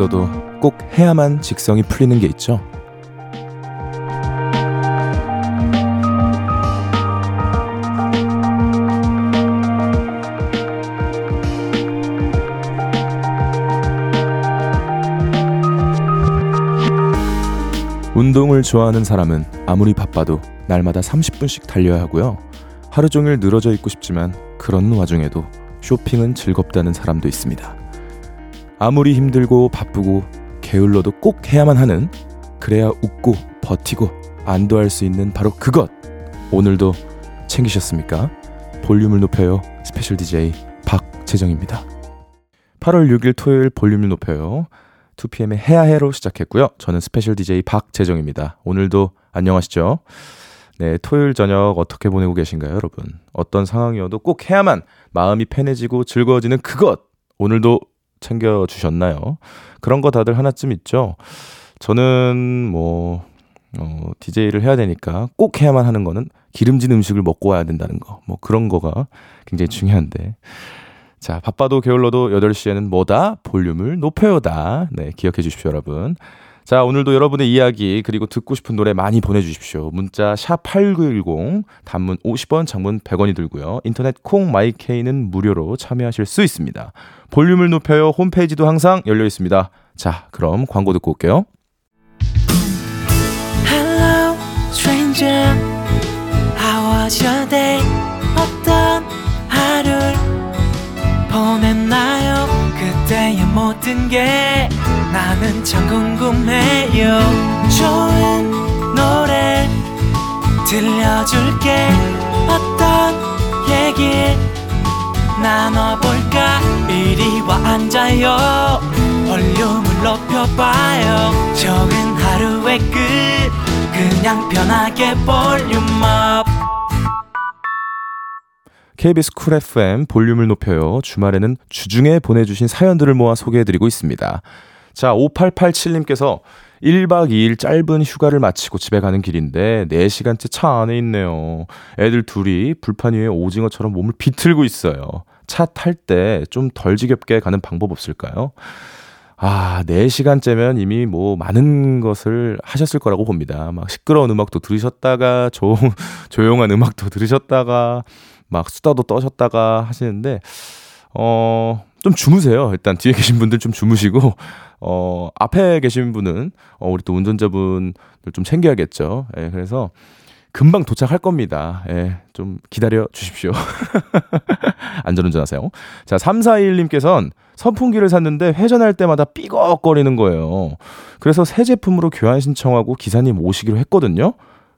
있어도 꼭 해야만 직성이 풀리는 게 있죠. 운동을 좋아하는 사람은 아무리 바빠도 날마다 30분씩 달려야 하고요. 하루 종일 늘어져 있고 싶지만 그런 와중에도 쇼핑은 즐겁다는 사람도 있습니다. 아무리 힘들고 바쁘고 게을러도 꼭 해야만 하는 그래야 웃고 버티고 안도할 수 있는 바로 그것. 오늘도 챙기셨습니까? 볼륨을 높여요. 스페셜 DJ 박재정입니다. 8월 6일 토요일 볼륨을 높여요. 2PM의 해야해로 시작했고요. 저는 스페셜 DJ 박재정입니다. 오늘도 안녕하시죠? 네, 토요일 저녁 어떻게 보내고 계신가요, 여러분? 어떤 상황이어도 꼭 해야만 마음이 편해지고 즐거워지는 그것! 오늘도 챙겨주셨나요? 그런 거 다들 하나쯤 있죠? 저는 뭐, 어, DJ를 해야 되니까 꼭 해야만 하는 거는 기름진 음식을 먹고 와야 된다는 거. 뭐 그런 거가 굉장히 중요한데. 자, 바빠도 게을러도 8시에는 뭐다? 볼륨을 높여요다. 네, 기억해 주십시오, 여러분. 자, 오늘도 여러분의 이야기 그리고 듣고 싶은 노래 많이 보내주십시오. 문자 샵 #8910 단문 50원, 장문 100원이 들고요. 인터넷 콩 마이케이는 무료로 참여하실 수 있습니다. 볼륨을 높여요 홈페이지도 항상 열려 있습니다. 자, 그럼 광고 듣고 올게요. Hello, stranger. How was your day? 어떤 하루를 보냈나요? 그때의 모든 게 나는 참 궁금해요. 좋은 노래 들려줄게. 어떤 얘기 나눠볼까? 이리 와 앉아요. 볼륨을 높여봐요. 적은 하루의 끝. 그냥 편하게 volume up. KBS 쿨 FM 볼륨을 높여요. 주말에는 주중에 보내주신 사연들을 모아 소개해드리고 있습니다. 자, 5887님께서 1박 2일 짧은 휴가를 마치고 집에 가는 길인데 4시간째 차 안에 있네요. 애들 둘이 불판 위에 오징어처럼 몸을 비틀고 있어요. 차 탈 때 좀 덜 지겹게 가는 방법 없을까요? 아, 4시간째면 이미 뭐 많은 것을 하셨을 거라고 봅니다. 막 시끄러운 음악도 들으셨다가 조, 조용한 음악도 들으셨다가 막 수다도 떠셨다가 하시는데 어, 좀 주무세요. 일단 뒤에 계신 분들 좀 주무시고 어, 앞에 계신 분은 어, 우리 또 운전자분들 좀 챙겨야겠죠. 예, 그래서 금방 도착할 겁니다. 예, 좀 기다려 주십시오. 안전운전 하세요. 자, 3421님께서는 선풍기를 샀는데 회전할 때마다 삐걱거리는 거예요. 그래서 새 제품으로 교환 신청하고 기사님 오시기로 했거든요.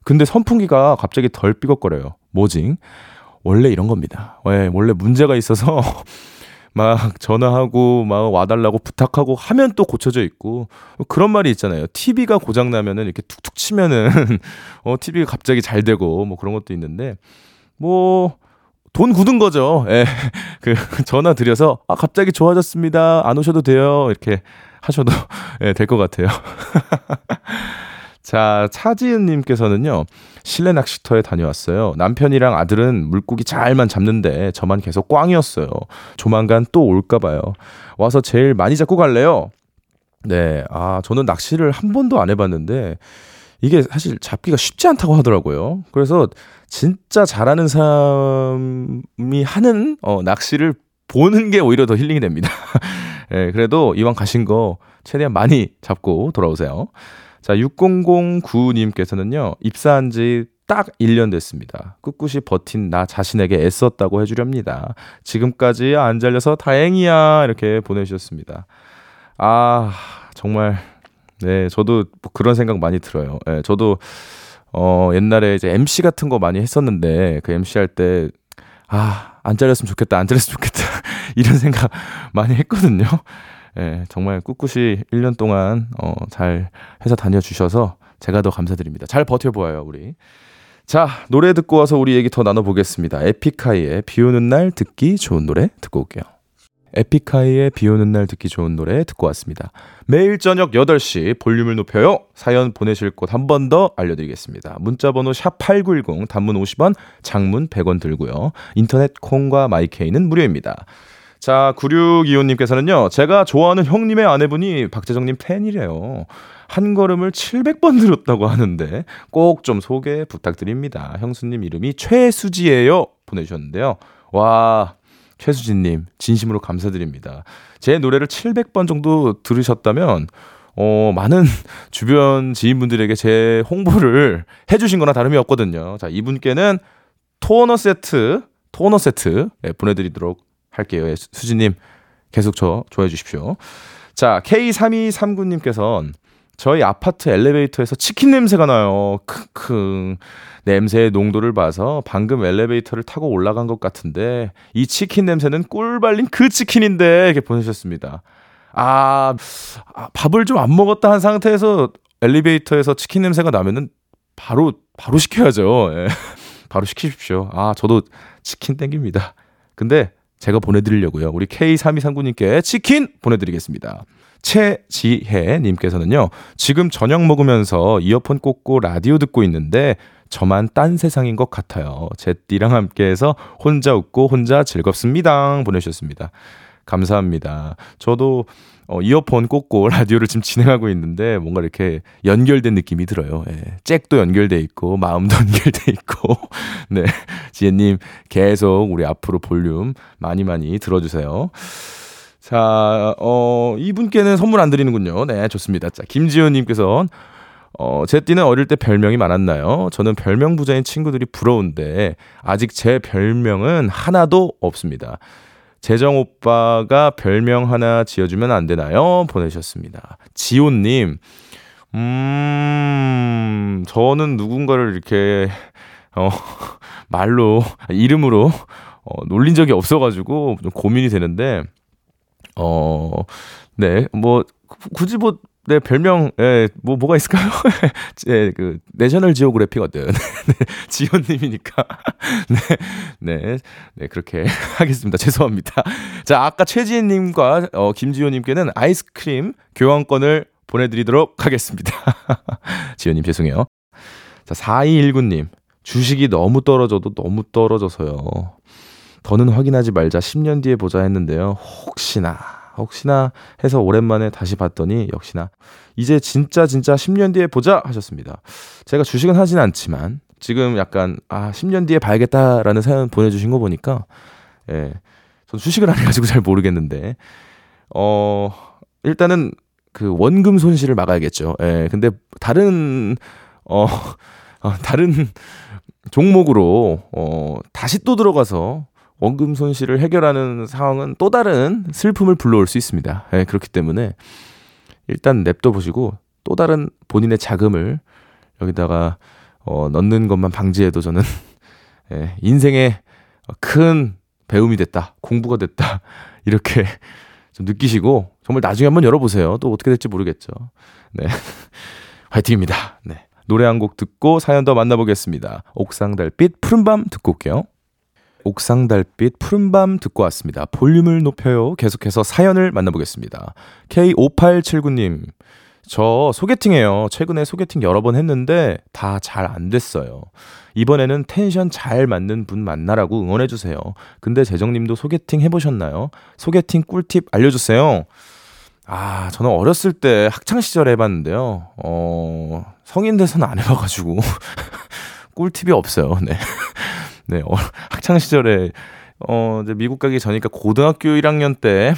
근데 선풍기가 갑자기 덜 삐걱거려요. 뭐징? 원래 이런 겁니다. 예, 원래 문제가 있어서 막 전화하고 막 와달라고 부탁하고 하면 또 고쳐져 있고 그런 말이 있잖아요. TV가 고장 나면은 이렇게 툭툭 치면은 어 TV가 갑자기 잘 되고 뭐 그런 것도 있는데 뭐 돈 굳은 거죠. 예. 그 전화 드려서 아 갑자기 좋아졌습니다. 안 오셔도 돼요. 이렇게 하셔도 예, 될 것 같아요. 자, 차지은님께서는요, 실내 낚시터에 다녀왔어요. 남편이랑 아들은 물고기 잘만 잡는데 저만 계속 꽝이었어요. 조만간 또 올까봐요. 와서 제일 많이 잡고 갈래요? 네, 아, 저는 낚시를 한 번도 안 해봤는데, 이게 사실 잡기가 쉽지 않다고 하더라고요. 그래서 진짜 잘하는 사람이 하는, 어, 낚시를 보는 게 오히려 더 힐링이 됩니다. 예, 네, 그래도 이왕 가신 거 최대한 많이 잡고 돌아오세요. 자, 6009님께서는요, 입사한 지 딱 1년 됐습니다. 꿋꿋이 버틴 나 자신에게 애썼다고 해주렵니다. 지금까지 안 잘려서 다행이야. 이렇게 보내주셨습니다. 아, 정말, 네, 저도 뭐 그런 생각 많이 들어요. 네, 저도, 어, 옛날에 이제 MC 같은 거 많이 했었는데, 그 MC 할 때, 아, 안 잘렸으면 좋겠다, 안 잘렸으면 좋겠다. 이런 생각 많이 했거든요. 예, 정말 꿋꿋이 1년 동안 어, 잘 회사 다녀주셔서 제가 더 감사드립니다. 잘 버텨보아요, 우리. 자, 노래 듣고 와서 우리 얘기 더 나눠보겠습니다. 에픽하이의 비 오는 날 듣기 좋은 노래 듣고 올게요. 에픽하이의 비 오는 날 듣기 좋은 노래 듣고 왔습니다. 매일 저녁 8시 볼륨을 높여요. 사연 보내실 곳 한 번 더 알려드리겠습니다. 문자번호 샵8910 단문 50원, 장문 100원 들고요. 인터넷 콩과 마이케이는 무료입니다. 자, 9625님께서는요, 제가 좋아하는 형님의 아내분이 박재정님 팬이래요. 한 걸음을 700번 들었다고 하는데 꼭 좀 소개 부탁드립니다. 형수님 이름이 최수지예요. 보내주셨는데요. 와, 최수진님, 진심으로 감사드립니다. 제 노래를 700번 정도 들으셨다면, 어, 많은 주변 지인분들에게 제 홍보를 해주신 거나 다름이 없거든요. 자, 이분께는 토너 세트, 토너 세트 네, 보내드리도록 할게요. 예, 수진님, 계속 저 좋아해 주십시오. 자, K3239님께서는 저희 아파트 엘리베이터에서 치킨 냄새가 나요. 크크. 냄새의 농도를 봐서 방금 엘리베이터를 타고 올라간 것 같은데 이 치킨 냄새는 꿀 발린 그 치킨인데 이렇게 보내셨습니다. 아, 아 밥을 좀 안 먹었다 한 상태에서 엘리베이터에서 치킨 냄새가 나면은 바로 바로 시켜야죠. 예. 바로 시키십시오. 아, 저도 치킨 땡깁니다. 근데 제가 보내드리려고요. 우리 K3239님께 치킨 보내드리겠습니다. 최지혜님께서는요, 지금 저녁 먹으면서 이어폰 꽂고 라디오 듣고 있는데, 저만 딴 세상인 것 같아요. 제띠랑 함께해서 혼자 웃고 혼자 즐겁습니다. 보내주셨습니다. 감사합니다. 저도 어, 이어폰 꽂고 라디오를 지금 진행하고 있는데 뭔가 이렇게 연결된 느낌이 들어요. 예. 잭도 연결돼 있고 마음도 연결돼 있고 네 지혜님 계속 우리 앞으로 볼륨 많이 많이 들어주세요. 자, 어, 이분께는 선물 안 드리는군요. 네, 좋습니다. 자, 김지효님께서 어, 제 띠는 어릴 때 별명이 많았나요? 저는 별명 부자인 친구들이 부러운데 아직 제 별명은 하나도 없습니다. 재정 오빠가 별명 하나 지어주면 안 되나요? 보내셨습니다. 지호님, 음, 저는 누군가를 이렇게, 어, 말로, 이름으로, 어, 놀린 적이 없어가지고 좀 고민이 되는데, 어, 네, 뭐, 굳이 뭐, 네, 별명, 예, 뭐, 뭐가 있을까요? 예, 그, 내셔널 지오그래픽 어든. 네, 지원님이니까. 네, 네, 네, 그렇게 하겠습니다. 죄송합니다. 자, 아까 최지혜님과, 어, 김지호님께는 아이스크림 교환권을 보내드리도록 하겠습니다. 지호님, 죄송해요. 자, 4219님. 주식이 너무 떨어져도 너무 떨어져서요. 더는 확인하지 말자 10년 뒤에 보자 했는데요. 혹시나 혹시나 해서 오랜만에 다시 봤더니 역시나 이제 진짜 진짜 10년 뒤에 보자 하셨습니다. 제가 주식은 하진 않지만 지금 약간 아 10년 뒤에 봐야겠다라는 사연 보내주신 거 보니까 예, 전 주식을 안 해가지고 잘 모르겠는데 어 일단은 그 원금 손실을 막아야겠죠. 예, 근데 다른 어, 어 다른 종목으로 어 다시 또 들어가서 원금 손실을 해결하는 상황은 또 다른 슬픔을 불러올 수 있습니다. 예, 그렇기 때문에 일단 냅둬 보시고 또 다른 본인의 자금을 여기다가 어, 넣는 것만 방지해도 저는 예, 인생의 큰 배움이 됐다, 공부가 됐다 이렇게 좀 느끼시고 정말 나중에 한번 열어보세요. 또 어떻게 될지 모르겠죠. 네, 화이팅입니다. 네. 노래 한 곡 듣고 사연 더 만나보겠습니다. 옥상 달빛 푸른밤 듣고 올게요. 옥상 달빛 푸른밤 듣고 왔습니다. 볼륨을 높여요. 계속해서 사연을 만나보겠습니다. K5879님, 저 소개팅해요. 최근에 소개팅 여러 번 했는데 다 잘 안 됐어요. 이번에는 텐션 잘 맞는 분 만나라고 응원해주세요. 근데 재정님도 소개팅 해보셨나요? 소개팅 꿀팁 알려주세요. 아, 저는 어렸을 때 학창시절에 해봤는데요. 어, 성인 돼서는 안 해봐가지고. 꿀팁이 없어요. 네. 네, 어, 학창 시절에 어 이제 미국 가기 전이니까 고등학교 1학년 때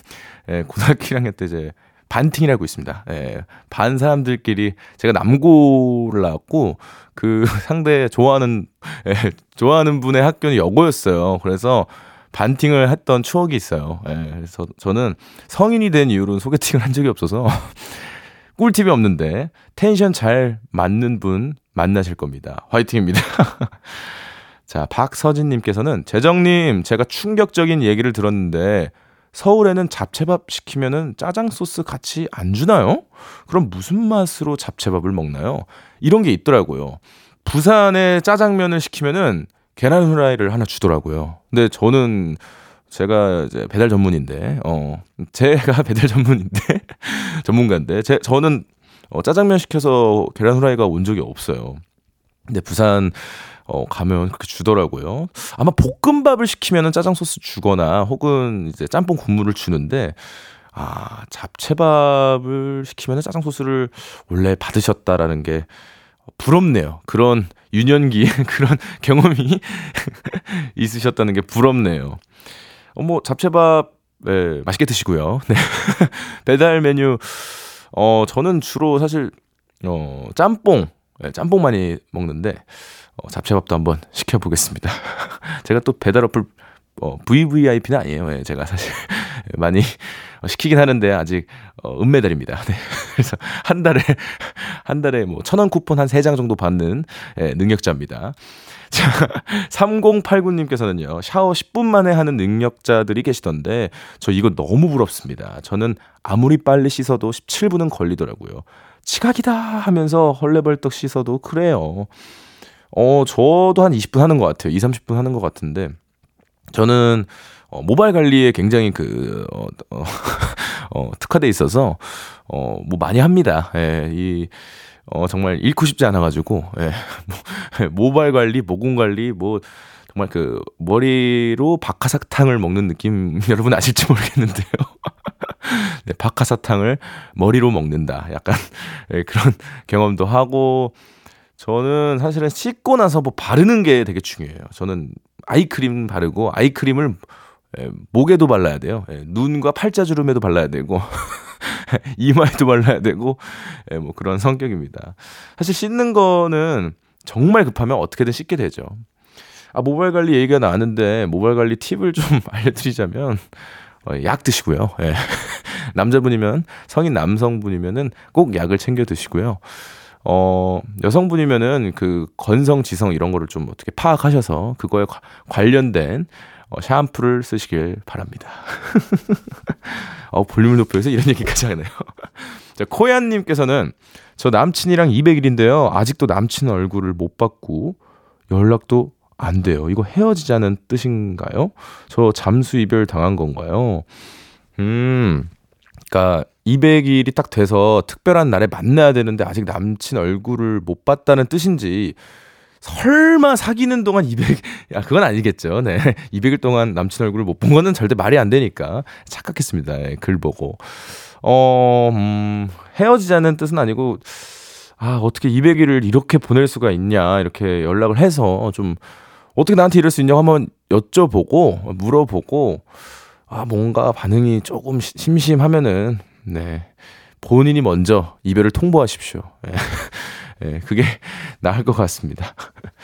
예, 고등학교 1학년 때 이제 반팅이라고 있습니다. 예, 반 사람들끼리 제가 남고를 나왔고 그 상대 좋아하는 예, 좋아하는 분의 학교는 여고였어요. 그래서 반팅을 했던 추억이 있어요. 예, 그래서 저는 성인이 된 이후로는 소개팅을 한 적이 없어서 꿀팁이 없는데 텐션 잘 맞는 분 만나실 겁니다. 화이팅입니다. 자, 박서진님께서는 재정님, 제가 충격적인 얘기를 들었는데 서울에는 잡채밥 시키면은 짜장 소스 같이 안 주나요? 그럼 무슨 맛으로 잡채밥을 먹나요? 이런 게 있더라고요. 부산에 짜장면을 시키면은 계란 후라이를 하나 주더라고요. 근데 저는 제가 이제 배달 전문인데, 어, 제가 배달 전문인데, 전문가인데, 제, 저는 어, 짜장면 시켜서 계란 후라이가 온 적이 없어요. 근데 부산 어, 가면 그렇게 주더라고요. 아마 볶음밥을 시키면은 짜장 소스 주거나 혹은 이제 짬뽕 국물을 주는데 아, 잡채밥을 시키면은 짜장 소스를 원래 받으셨다라는 게 부럽네요. 그런 유년기에 그런 경험이 있으셨다는 게 부럽네요. 어, 뭐, 잡채밥, 네, 맛있게 드시고요. 네. 배달 메뉴, 어, 저는 주로 사실, 어, 짬뽕, 네, 짬뽕 많이 먹는데, 어, 잡채밥도 한번 시켜보겠습니다. 제가 또 배달 어플 어, VVIP는 아니에요. 예, 제가 사실 많이 시키긴 하는데 아직 어, 은메달입니다. 네. 그래서 한 달에 한 달에 뭐 천 원 쿠폰 한 세 장 정도 받는 예, 능력자입니다. 자, 3089님께서는요, 샤워 10분 만에 하는 능력자들이 계시던데, 저 이거 너무 부럽습니다. 저는 아무리 빨리 씻어도 17분은 걸리더라고요. 지각이다 하면서 헐레벌떡 씻어도 그래요. 어, 저도 한 20분 하는 것 같아요. 2, 30분 하는 것 같은데, 저는 어, 모바일 관리에 굉장히 그, 어, 어, 어, 특화돼 있어서, 어, 뭐 많이 합니다. 예, 이, 어, 정말 잃고 싶지 않아가지고, 예, 뭐, 모바일 관리, 모공 관리, 뭐, 정말 그, 머리로 박하사탕을 먹는 느낌, 여러분 아실지 모르겠는데요. 네, 박하사탕을 머리로 먹는다. 약간, 예, 그런 경험도 하고, 저는 사실은 씻고 나서 뭐 바르는 게 되게 중요해요. 저는 아이크림 바르고 아이크림을 예, 목에도 발라야 돼요. 예, 눈과 팔자주름에도 발라야 되고 이마에도 발라야 되고 예, 뭐 그런 성격입니다. 사실 씻는 거는 정말 급하면 어떻게든 씻게 되죠. 아 모발 관리 얘기가 나왔는데 모발 관리 팁을 좀 알려드리자면 어, 약 드시고요. 예. 남자분이면 성인 남성분이면은 꼭 약을 챙겨 드시고요. 어, 여성분이면은 그 건성, 지성 이런 거를 좀 어떻게 파악하셔서 그거에 과, 관련된 어, 샴푸를 쓰시길 바랍니다. 어, 볼륨을 높여서 이런 얘기까지 하네요. 자, 코얀님께서는 저 남친이랑 200일인데요. 아직도 남친 얼굴을 못 봤고 연락도 안 돼요. 이거 헤어지자는 뜻인가요? 저 잠수 이별 당한 건가요? 음, 그니까 200일이 딱 돼서 특별한 날에 만나야 되는데 아직 남친 얼굴을 못 봤다는 뜻인지 설마 사귀는 동안 200, 야, 그건 아니겠죠. 네. 200일 동안 남친 얼굴을 못 본 거는 절대 말이 안 되니까 착각했습니다. 네, 글 보고. 어, 음, 헤어지자는 뜻은 아니고, 아, 어떻게 200일을 이렇게 보낼 수가 있냐, 이렇게 연락을 해서 좀, 어떻게 나한테 이럴 수 있냐고 한번 여쭤보고, 물어보고, 아, 뭔가 반응이 조금 심심하면은, 네. 본인이 먼저 이별을 통보하십시오. 네. 네, 그게 나을 것 같습니다.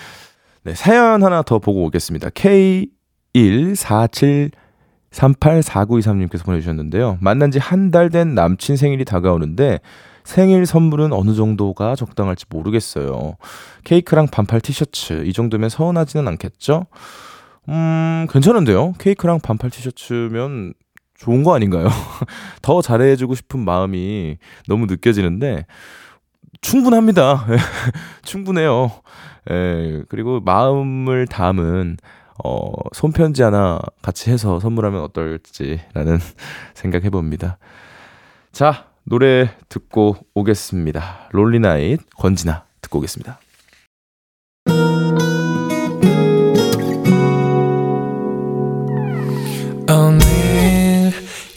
네, 사연 하나 더 보고 오겠습니다. K147384923님께서 보내주셨는데요. 만난 지 한 달 된 남친 생일이 다가오는데 생일 선물은 어느 정도가 적당할지 모르겠어요. 케이크랑 반팔 티셔츠 이 정도면 서운하지는 않겠죠? 음, 괜찮은데요? 케이크랑 반팔 티셔츠면 좋은 거 아닌가요? 더 잘해주고 싶은 마음이 너무 느껴지는데, 충분합니다. 충분해요. 예, 그리고 마음을 담은, 어, 손편지 하나 같이 해서 선물하면 어떨지라는 생각 해 봅니다. 자, 노래 듣고 오겠습니다. Lonely Night, 권진아 듣고 오겠습니다.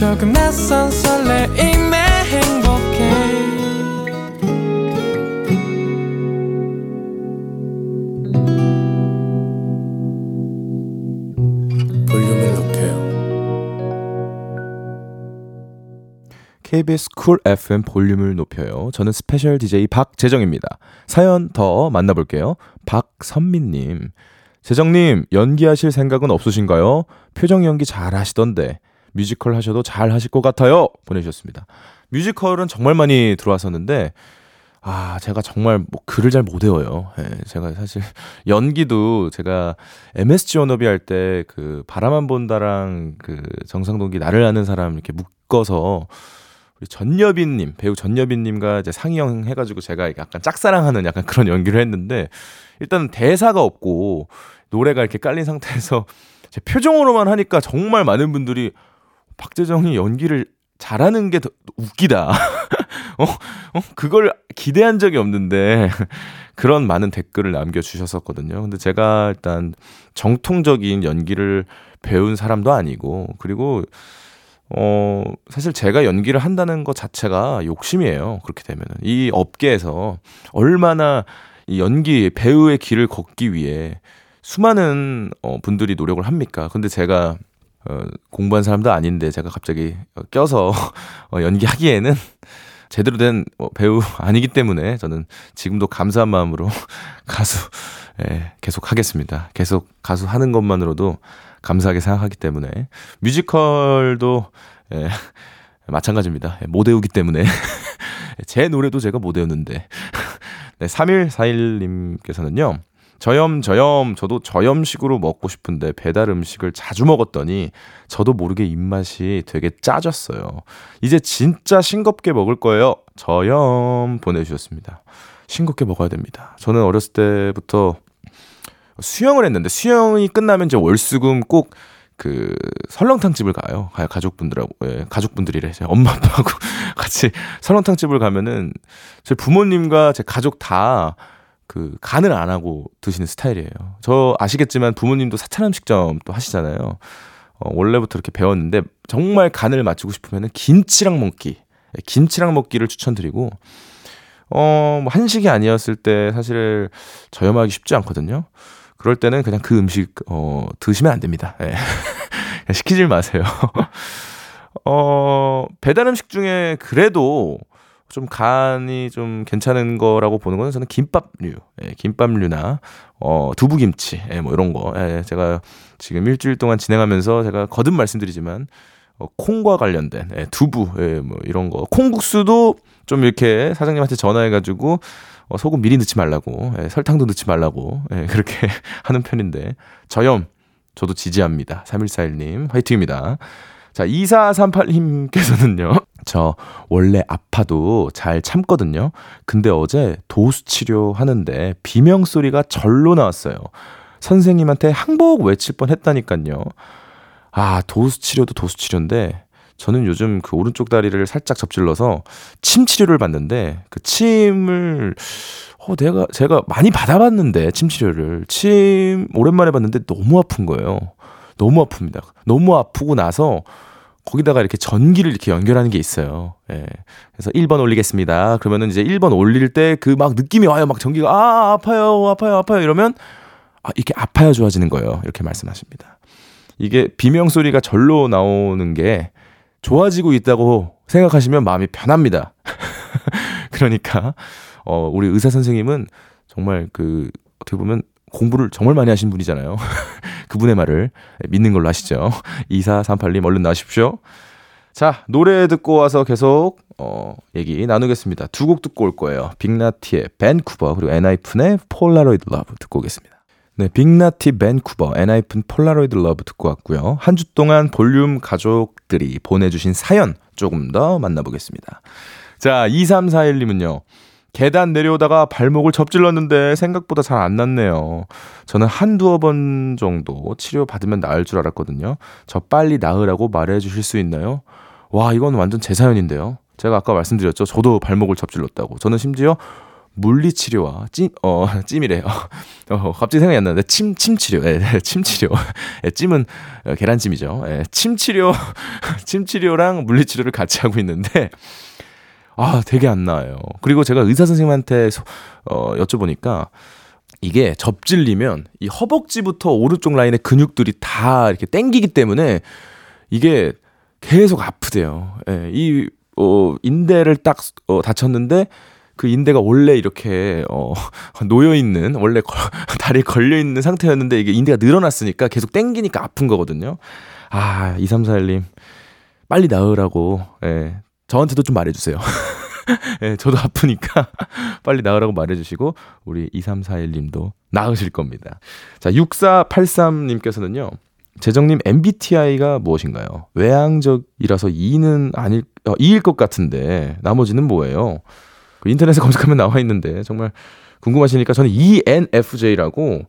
조금 낯선 설레임에 행복해 볼륨을 높여요 KBS 쿨 FM 볼륨을 높여요. 저는 스페셜 DJ 박재정입니다. 사연 더 만나볼게요. 박선민님. 재정님, 연기하실 생각은 없으신가요? 표정 연기 잘 하시던데. 뮤지컬 하셔도 잘 하실 것 같아요. 보내주셨습니다. 뮤지컬은 정말 많이 들어왔었는데, 아, 제가 정말 뭐 글을 잘 못 외워요. 예, 제가 사실 연기도 제가 MSG 워너비 할때 그 바라만 본다랑 그 정상동기 나를 아는 사람 이렇게 묶어서 우리 전여빈님 배우 전여빈님과 이제 상의형 해가지고 제가 약간 짝사랑하는 약간 그런 연기를 했는데 일단 대사가 없고 노래가 이렇게 깔린 상태에서 제 표정으로만 하니까 정말 많은 분들이 박재정이 연기를 잘하는 게 더 웃기다. 어, 어, 그걸 기대한 적이 없는데 그런 많은 댓글을 남겨주셨었거든요. 근데 제가 일단 정통적인 연기를 배운 사람도 아니고 그리고 어, 사실 제가 연기를 한다는 것 자체가 욕심이에요. 그렇게 되면은. 이 업계에서 얼마나 이 연기, 배우의 길을 걷기 위해 수많은 어, 분들이 노력을 합니까? 근데 제가 어, 공부한 사람도 아닌데 제가 갑자기 껴서 어, 연기하기에는 제대로 된 어, 배우 아니기 때문에 저는 지금도 감사한 마음으로 가수 예, 계속 하겠습니다. 계속 가수 하는 것만으로도 감사하게 생각하기 때문에 뮤지컬도 예, 마찬가지입니다. 예, 못 외우기 때문에 제 노래도 제가 못 외우는데 네, 3141님께서는요. 저염 저염 저도 저염식으로 먹고 싶은데 배달 음식을 자주 먹었더니 저도 모르게 입맛이 되게 짜졌어요. 이제 진짜 싱겁게 먹을 거예요. 저염 보내주셨습니다. 싱겁게 먹어야 됩니다. 저는 어렸을 때부터 수영을 했는데 수영이 끝나면 이제 월수금 꼭 그 설렁탕 집을 가요. 가족분들하고 예, 가족분들이래. 제 엄마 아빠하고 같이 설렁탕 집을 가면은 제 부모님과 제 가족 다 그 간을 안 하고 드시는 스타일이에요. 저 아시겠지만 부모님도 사찰 음식점 또 하시잖아요. 어, 원래부터 이렇게 배웠는데 정말 간을 맞추고 싶으면은 김치랑 먹기, 예, 김치랑 먹기를 추천드리고 어, 뭐 한식이 아니었을 때 사실 저염하기 쉽지 않거든요. 그럴 때는 그냥 그 음식 어 드시면 안 됩니다. 예. 시키지 마세요. 어 배달 음식 중에 그래도 좀 간이 좀 괜찮은 거라고 보는 거는 저는 김밥류, 예, 김밥류나 어 두부김치, 예, 뭐 이런 거. 예, 제가 지금 일주일 동안 진행하면서 제가 거듭 말씀드리지만 어, 콩과 관련된 예, 두부, 예, 뭐 이런 거. 콩국수도 좀 이렇게 사장님한테 전화해가지고 어, 소금 미리 넣지 말라고, 예, 설탕도 넣지 말라고, 예, 그렇게 하는 편인데, 저염, 저도 지지합니다. 3141님, 화이팅입니다. 자, 2438님께서는요, 저 원래 아파도 잘 참거든요. 근데 어제 도수 치료 하는데 비명 소리가 절로 나왔어요. 선생님한테 항복 외칠 뻔 했다니까요. 아, 도수 치료도 도수 치료인데, 저는 요즘 그 오른쪽 다리를 살짝 접질러서 침 치료를 받는데 그 침을 어 내가 제가 많이 받아봤는데 침 치료를 침 오랜만에 받는데 너무 아픈 거예요. 너무 아픕니다. 너무 아프고 나서 거기다가 이렇게 전기를 이렇게 연결하는 게 있어요. 예. 그래서 1번 올리겠습니다. 그러면은 이제 1번 올릴 때 그 막 느낌이 와요. 막 전기가 아, 아파요. 아파요. 아파요. 이러면 아, 이게 아파야 좋아지는 거예요. 이렇게 말씀하십니다. 이게 비명 소리가 절로 나오는 게 좋아지고 있다고 생각하시면 마음이 편합니다. 그러니까 어 우리 의사 선생님은 정말 그 어떻게 보면 공부를 정말 많이 하신 분이잖아요. 그분의 말을 믿는 걸로 하시죠. 2438님 얼른 나십시오. 자, 노래 듣고 와서 계속 어 얘기 나누겠습니다. 두 곡 듣고 올 거예요. 빅나티의 밴쿠버 그리고 엔하이픈의 Polaroid Love 듣고 오겠습니다. 네, 빅나티 밴쿠버, 엔하이픈 Polaroid Love 듣고 왔고요. 한 주 동안 볼륨 가족들이 보내주신 사연 조금 더 만나보겠습니다. 자, 2341님은요. 계단 내려오다가 발목을 접질렀는데 생각보다 잘 안 낫네요. 저는 한두어 번 정도 치료받으면 나을 줄 알았거든요. 저 빨리 나으라고 말해 주실 수 있나요? 와, 이건 완전 제 사연인데요. 제가 아까 말씀드렸죠. 저도 발목을 접질렀다고. 저는 심지어 물리치료와 찜, 어, 찜이래요. 어, 갑자기 생각이 안 나는데, 침, 침치료. 예, 네, 침치료. 예, 찜은 어, 계란찜이죠. 예, 침치료, 침치료랑 물리치료를 같이 하고 있는데, 아, 되게 안 나아요. 그리고 제가 의사 선생님한테 어, 여쭤보니까, 이게 접질리면 이 허벅지부터 오른쪽 라인의 근육들이 다 이렇게 땡기기 때문에 이게 계속 아프대요. 예, 이, 어, 인대를 딱, 어, 다쳤는데, 그 인대가 원래 이렇게 어 놓여 있는 원래 거, 다리에 걸려 있는 상태였는데 이게 인대가 늘어났으니까 계속 땡기니까 아픈 거거든요. 아, 2341님 빨리 나으라고 예. 저한테도 좀 말해 주세요. 예, 저도 아프니까 빨리 나으라고 말해주시고 우리 2341님도 나으실 겁니다. 자, 6483님께서는요. 재정님 MBTI가 무엇인가요? 외향적이라서 2는 아닐 어, 2일 것 같은데 나머지는 뭐예요? 그 인터넷에 검색하면 나와 있는데 정말 궁금하시니까 저는 ENFJ라고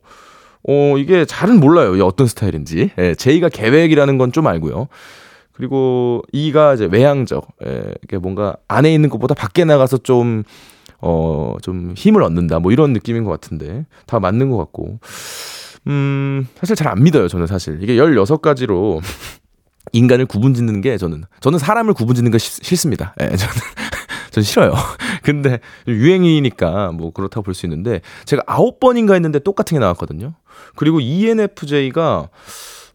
어 이게 잘은 몰라요. 어떤 스타일인지. 예, J가 계획이라는 건 좀 알고요. 그리고 E가 이제 외향적. 예, 뭔가 안에 있는 것보다 밖에 나가서 좀 어, 좀 힘을 얻는다. 뭐 이런 느낌인 것 같은데. 다 맞는 것 같고. 음, 사실 잘 안 믿어요. 저는 사실. 이게 16가지로 인간을 구분 짓는 게 저는, 저는 사람을 구분 짓는 거 싫습니다. 예, 저는, 전 싫어요. 근데 유행이니까 뭐 그렇다고 볼 수 있는데 제가 아홉 번인가 했는데 똑같은 게 나왔거든요. 그리고 ENFJ가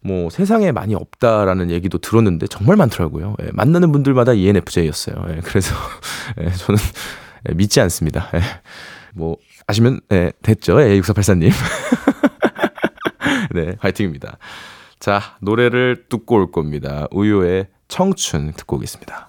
뭐 세상에 많이 없다라는 얘기도 들었는데 정말 많더라고요. 예, 만나는 분들마다 ENFJ였어요. 예, 그래서 예, 저는 예, 믿지 않습니다. 예, 뭐 아시면 예, 됐죠. 예, 6484님. 네, 화이팅입니다. 자, 노래를 듣고 올 겁니다. 우유의 청춘 듣고 오겠습니다.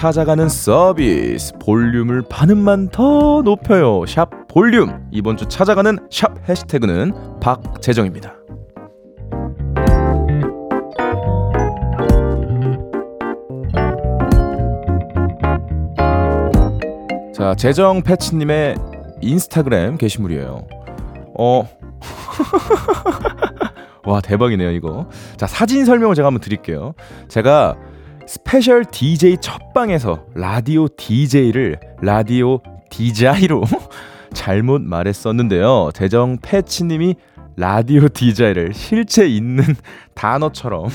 찾아가는 서비스. 볼륨을 반음만 더 높여요. 샵 볼륨. 이번 주 찾아가는 샵 해시태그는 박재정입니다. 자 재정 패치님의 인스타그램 게시물이에요. 어. 와 대박이네요 이거. 자 사진 설명을 제가 한번 드릴게요. 제가 special DJ 첫방에서 라디오 DJ를 라디오 DJ로 잘못 말했었는데요. 재정 패치님이 라디오 DJ를 실제 있는 단어처럼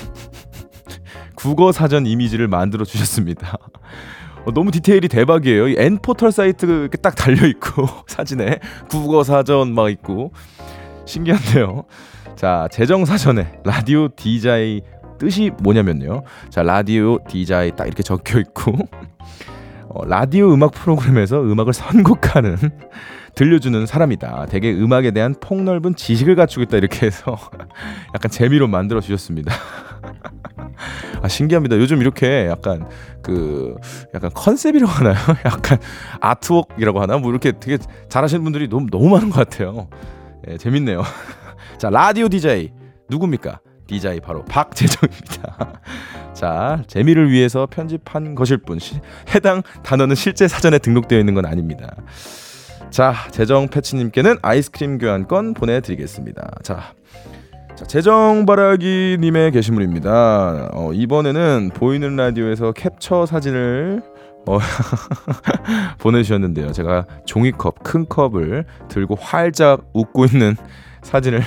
국어 사전 이미지를 만들어 주셨습니다. 어, 너무 디테일이 대박이에요. 이 N 포털 사이트 딱 달려 있고 사진에 국어 사전 막 있고 신기한데요. 자, 재정 사전에 라디오 DJ 뜻이 뭐냐면요. 자, 라디오 디자이 딱 이렇게 적혀 있고 어, 라디오 음악 프로그램에서 음악을 선곡하는 들려주는 사람이다. 되게 음악에 대한 폭넓은 지식을 갖추고 있다 이렇게 해서 약간 재미로 만들어 주셨습니다. 아 신기합니다. 요즘 이렇게 약간 그 약간 컨셉이라고 하나요? 약간 아트웍이라고 하나? 뭐 이렇게 되게 잘하시는 분들이 너무 너무 많은 것 같아요. 예, 재밌네요. 자 라디오 디제이 누굽니까? DJ 바로 박재정입니다. 자, 재미를 위해서 편집한 것일 뿐 해당 단어는 실제 사전에 등록되어 있는 건 아닙니다. 자, 재정 패치님께는 아이스크림 교환권 보내드리겠습니다. 자, 자 재정바라기님의 게시물입니다. 어, 이번에는 보이는 라디오에서 캡처 사진을 어, 보내주셨는데요. 제가 종이컵, 큰 컵을 들고 활짝 웃고 있는 사진을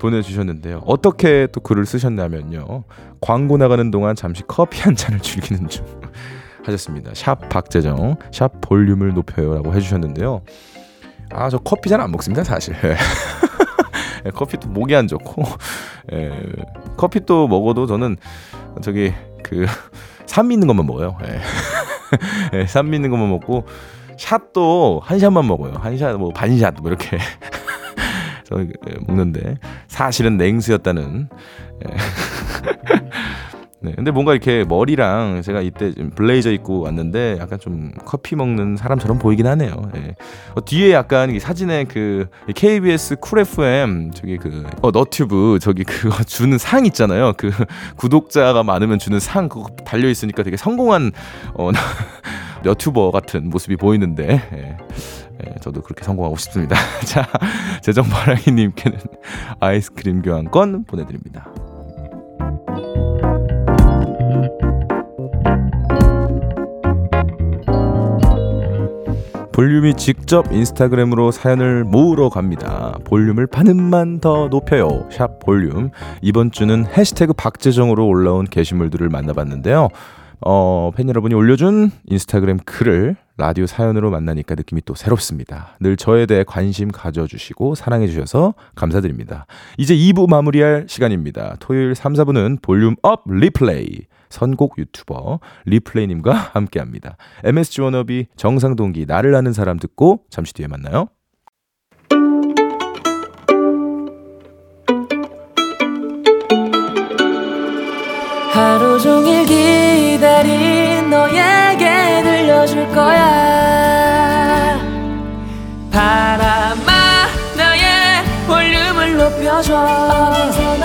보내주셨는데요. 어떻게 또 글을 쓰셨냐면요. 광고 나가는 동안 잠시 커피 한 잔을 즐기는 중 하셨습니다. 샵 박재정, 샵 볼륨을 높여요라고 해주셨는데요. 아, 저 커피 잘 안 먹습니다, 사실. 예, 커피도 목이 안 좋고, 예, 커피 또 먹어도 저는 저기 그 산미 있는 것만 먹어요. 예. 예, 산미 있는 것만 먹고 shot도 한 shot만 먹어요. 한 샷, 뭐 반샷 뭐 이렇게 저 예, 먹는데 사실은 냉수였다는. 예. 네, 근데 뭔가 이렇게 머리랑 제가 이때 블레이저 입고 왔는데 약간 좀 커피 먹는 사람처럼 보이긴 하네요. 예. 어, 뒤에 약간 사진에 그 KBS 쿨 FM 저기 그 어, 너튜브 저기 그거 주는 상 있잖아요. 그 구독자가 많으면 주는 상 그거 달려 있으니까 되게 성공한 어, 너튜버 같은 모습이 보이는데. 예. 예, 저도 그렇게 성공하고 싶습니다. 자, 재정바라기님께는 아이스크림 교환권 보내드립니다. 볼륨이 직접 인스타그램으로 사연을 모으러 갑니다. 볼륨을 반음만 더 높여요. 샵 볼륨. 이번 주는 해시태그 박재정으로 올라온 게시물들을 만나봤는데요. 어, 팬 여러분이 올려준 인스타그램 글을 라디오 사연으로 만나니까 느낌이 또 새롭습니다. 늘 저에 대해 관심 가져주시고 사랑해주셔서 감사드립니다. 이제 2부 마무리할 시간입니다. 토요일 3, 4부는 볼륨 업 리플레이. 선곡 유튜버 리플레이님과 함께 합니다. MSG 워너비 정상동기 나를 아는 사람 듣고 잠시 뒤에 만나요. 하루 종일 기다린 너에게 들려줄 거야. 바람아 나의 볼륨을 높여줘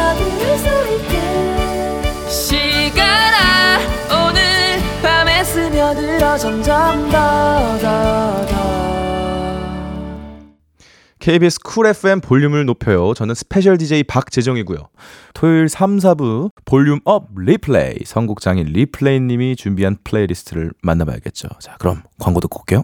KBS 쿨 FM 볼륨을 높여요. 저는 special DJ 박재정이고요. 토요일 3, 4부 볼륨 업 리플레이 선곡장인 리플레이님이 준비한 playlist를 만나봐야겠죠. 자, 그럼 광고 듣고 올게요.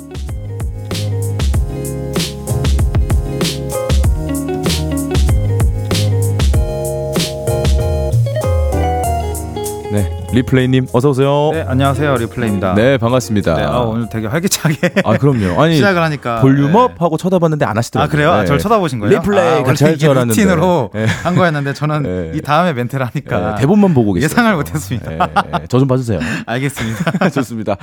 리플레이님 어서 오세요. 네, 안녕하세요. 리플레이입니다. 네, 반갑습니다. 네, 아, 오늘 되게 활기차게 아, 그럼요. 아니 시작을 하니까 볼륨업 네. 하고 쳐다봤는데 안 하시더라고요. 아 그래요? 아, 네. 저를 쳐다보신 거예요? 리플레이 아, 같이 원래 할줄 이게 알았는데. 루틴으로 네. 한 거였는데 저는 네. 이 다음에 멘트를 하니까 네, 대본만 보고 계세요. 예상을 못했습니다. 저 좀 봐주세요. 알겠습니다. 좋습니다.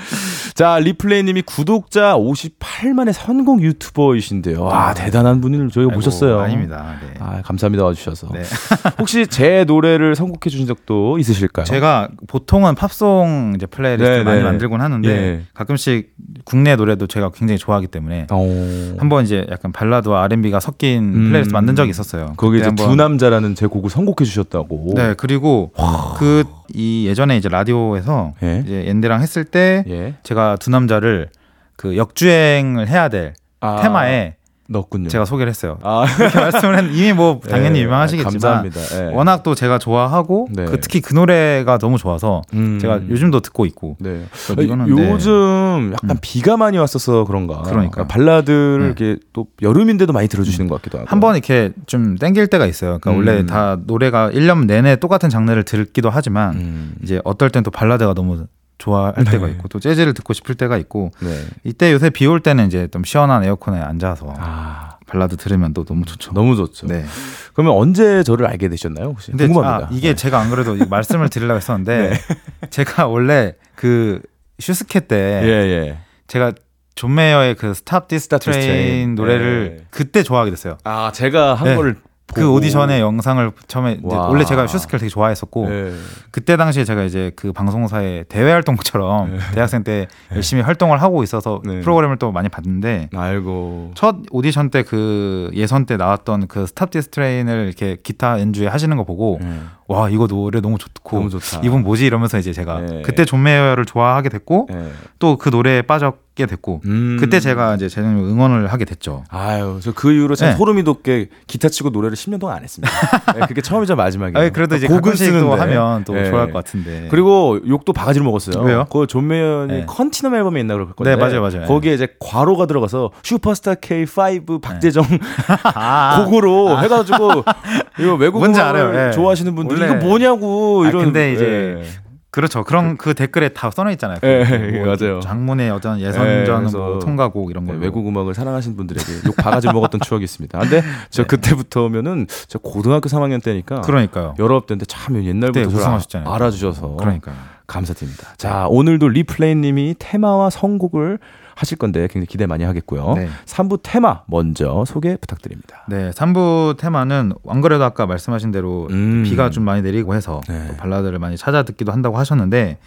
자, 리플레이님이 구독자 58만의 선곡 유튜버이신데요. 와, 대단한 분을 저희가 아이고, 모셨어요. 아닙니다. 네. 아, 감사합니다 와주셔서. 네. 혹시 제 노래를 선곡해 주신 적도 있으실까요? 제가 보 통은 팝송 이제 플레이리스트 네, 많이 네. 만들곤 하는데 예. 가끔씩 국내 노래도 제가 굉장히 좋아하기 때문에 어... 한번 이제 약간 발라드와 R&B가 섞인 음. 플레이리스트 만든 적이 있었어요. 거기 이제 두 남자라는 제 곡을 선곡해 주셨다고. 네, 그리고 그 이 예전에 이제 라디오에서 예. 이제 옌디랑 했을 때 예. 제가 두 남자를 그 역주행을 해야 될 아, 테마에 넣었군요. 제가 소개를 했어요. 아, 그렇게 말씀을 했는데 이미 뭐 당연히 예, 유명하시겠지만 감사합니다. 예. 워낙 또 제가 좋아하고 네. 그 특히 그 노래가 너무 좋아서 음. 제가 요즘도 듣고 있고 네. 이거는 네. 요즘 약간 음. 비가 많이 왔어서 그런가. 그러니까. 발라드를 네. 이렇게 또 여름인데도 많이 들어주시는 것 같기도 하고. 한 번 이렇게 좀 땡길 때가 있어요. 그러니까 음. 원래 다 노래가 1년 내내 똑같은 장르를 듣기도 하지만 음. 이제 어떨 땐 또 발라드가 너무 좋아할 네. 때가 있고 또 재즈를 듣고 싶을 때가 있고 네. 이때 요새 비 올 때는 이제 좀 시원한 에어컨에 앉아서 아, 발라드 들으면 또 너무 좋죠. 너무 좋죠. 네. 그러면 언제 저를 알게 되셨나요? 혹시 근데 궁금합니다. 아, 이게 네. 제가 안 그래도 이 말씀을 드리려고 했었는데 제가 원래 그 슈스케 때 예, 예. 제가 존 메이어의 그 Stop This Train. 노래를 네. 그때 좋아하게 됐어요. 아, 제가 한 네. 거를 그 보고. 오디션의 영상을 처음에. 원래 제가 슈스케를 되게 좋아했었고 예. 그때 당시에 제가 이제 그 방송사의 대외 활동처럼 네. 대학생 때 열심히 활동을 하고 있어서 네. 프로그램을 또 많이 봤는데 알고. 첫 오디션 때 그 예선 때 나왔던 그 Stop This Train을 이렇게 기타 연주에 하시는 거 보고 예. 와 이거 노래 너무 좋고 너무. 이분 뭐지 이러면서 이제 제가 네. 그때 존 메이어를 좋아하게 됐고 네. 또그 노래에 빠졌게 됐고 음. 그때 제가 이제 재정님 응원을 하게 됐죠. 아유, 저 그 이후로 참 네. 소름이 돋게 기타 치고 노래를 10년 동안 안 했습니다. 네, 그게 처음이자 마지막이에요. 아 그래도 이제 곡은 또 쓰는데. 하면 또 네. 좋아할 것 같은데. 그리고 욕도 바가지를 먹었어요. 왜요? 그존 메이어니 네. 컨티넘 앨범에 있나 그럴 건데. 네, 맞아요, 맞아요. 거기에 이제 괄호가 들어가서 슈퍼스타 K5 박재정 아, 곡으로 해가지고 이거 외국. 예. 좋아하시는 분들이 원래- 이거 뭐냐고 아, 이런. 근데 이제 예. 그렇죠. 그런 그 댓글에 다 써놔 있잖아요. 예, 그 예, 맞아요. 장문의 어떤 예, 예선전 그래서 뭐 통과곡 이런 네, 거 외국 음악을 사랑하시는 분들에게 욕 바가지를 먹었던 추억이 있습니다. 근데 저 네. 그때부터면은 저 고등학교 3학년 때니까 그러니까요. 여러 때인데 참 옛날부터 우승하셨잖아요. 아- 알아주셔서 그러니까요. 감사드립니다. 자 오늘도 리플레이님이 테마와 선곡을 하실 건데 굉장히 기대 많이 하겠고요. 네. 3부 테마 먼저 소개 부탁드립니다. 네, 3부 테마는 안 그래도 아까 말씀하신 대로 음. 비가 좀 많이 내리고 해서 네. 또 발라드를 많이 찾아 듣기도 한다고 하셨는데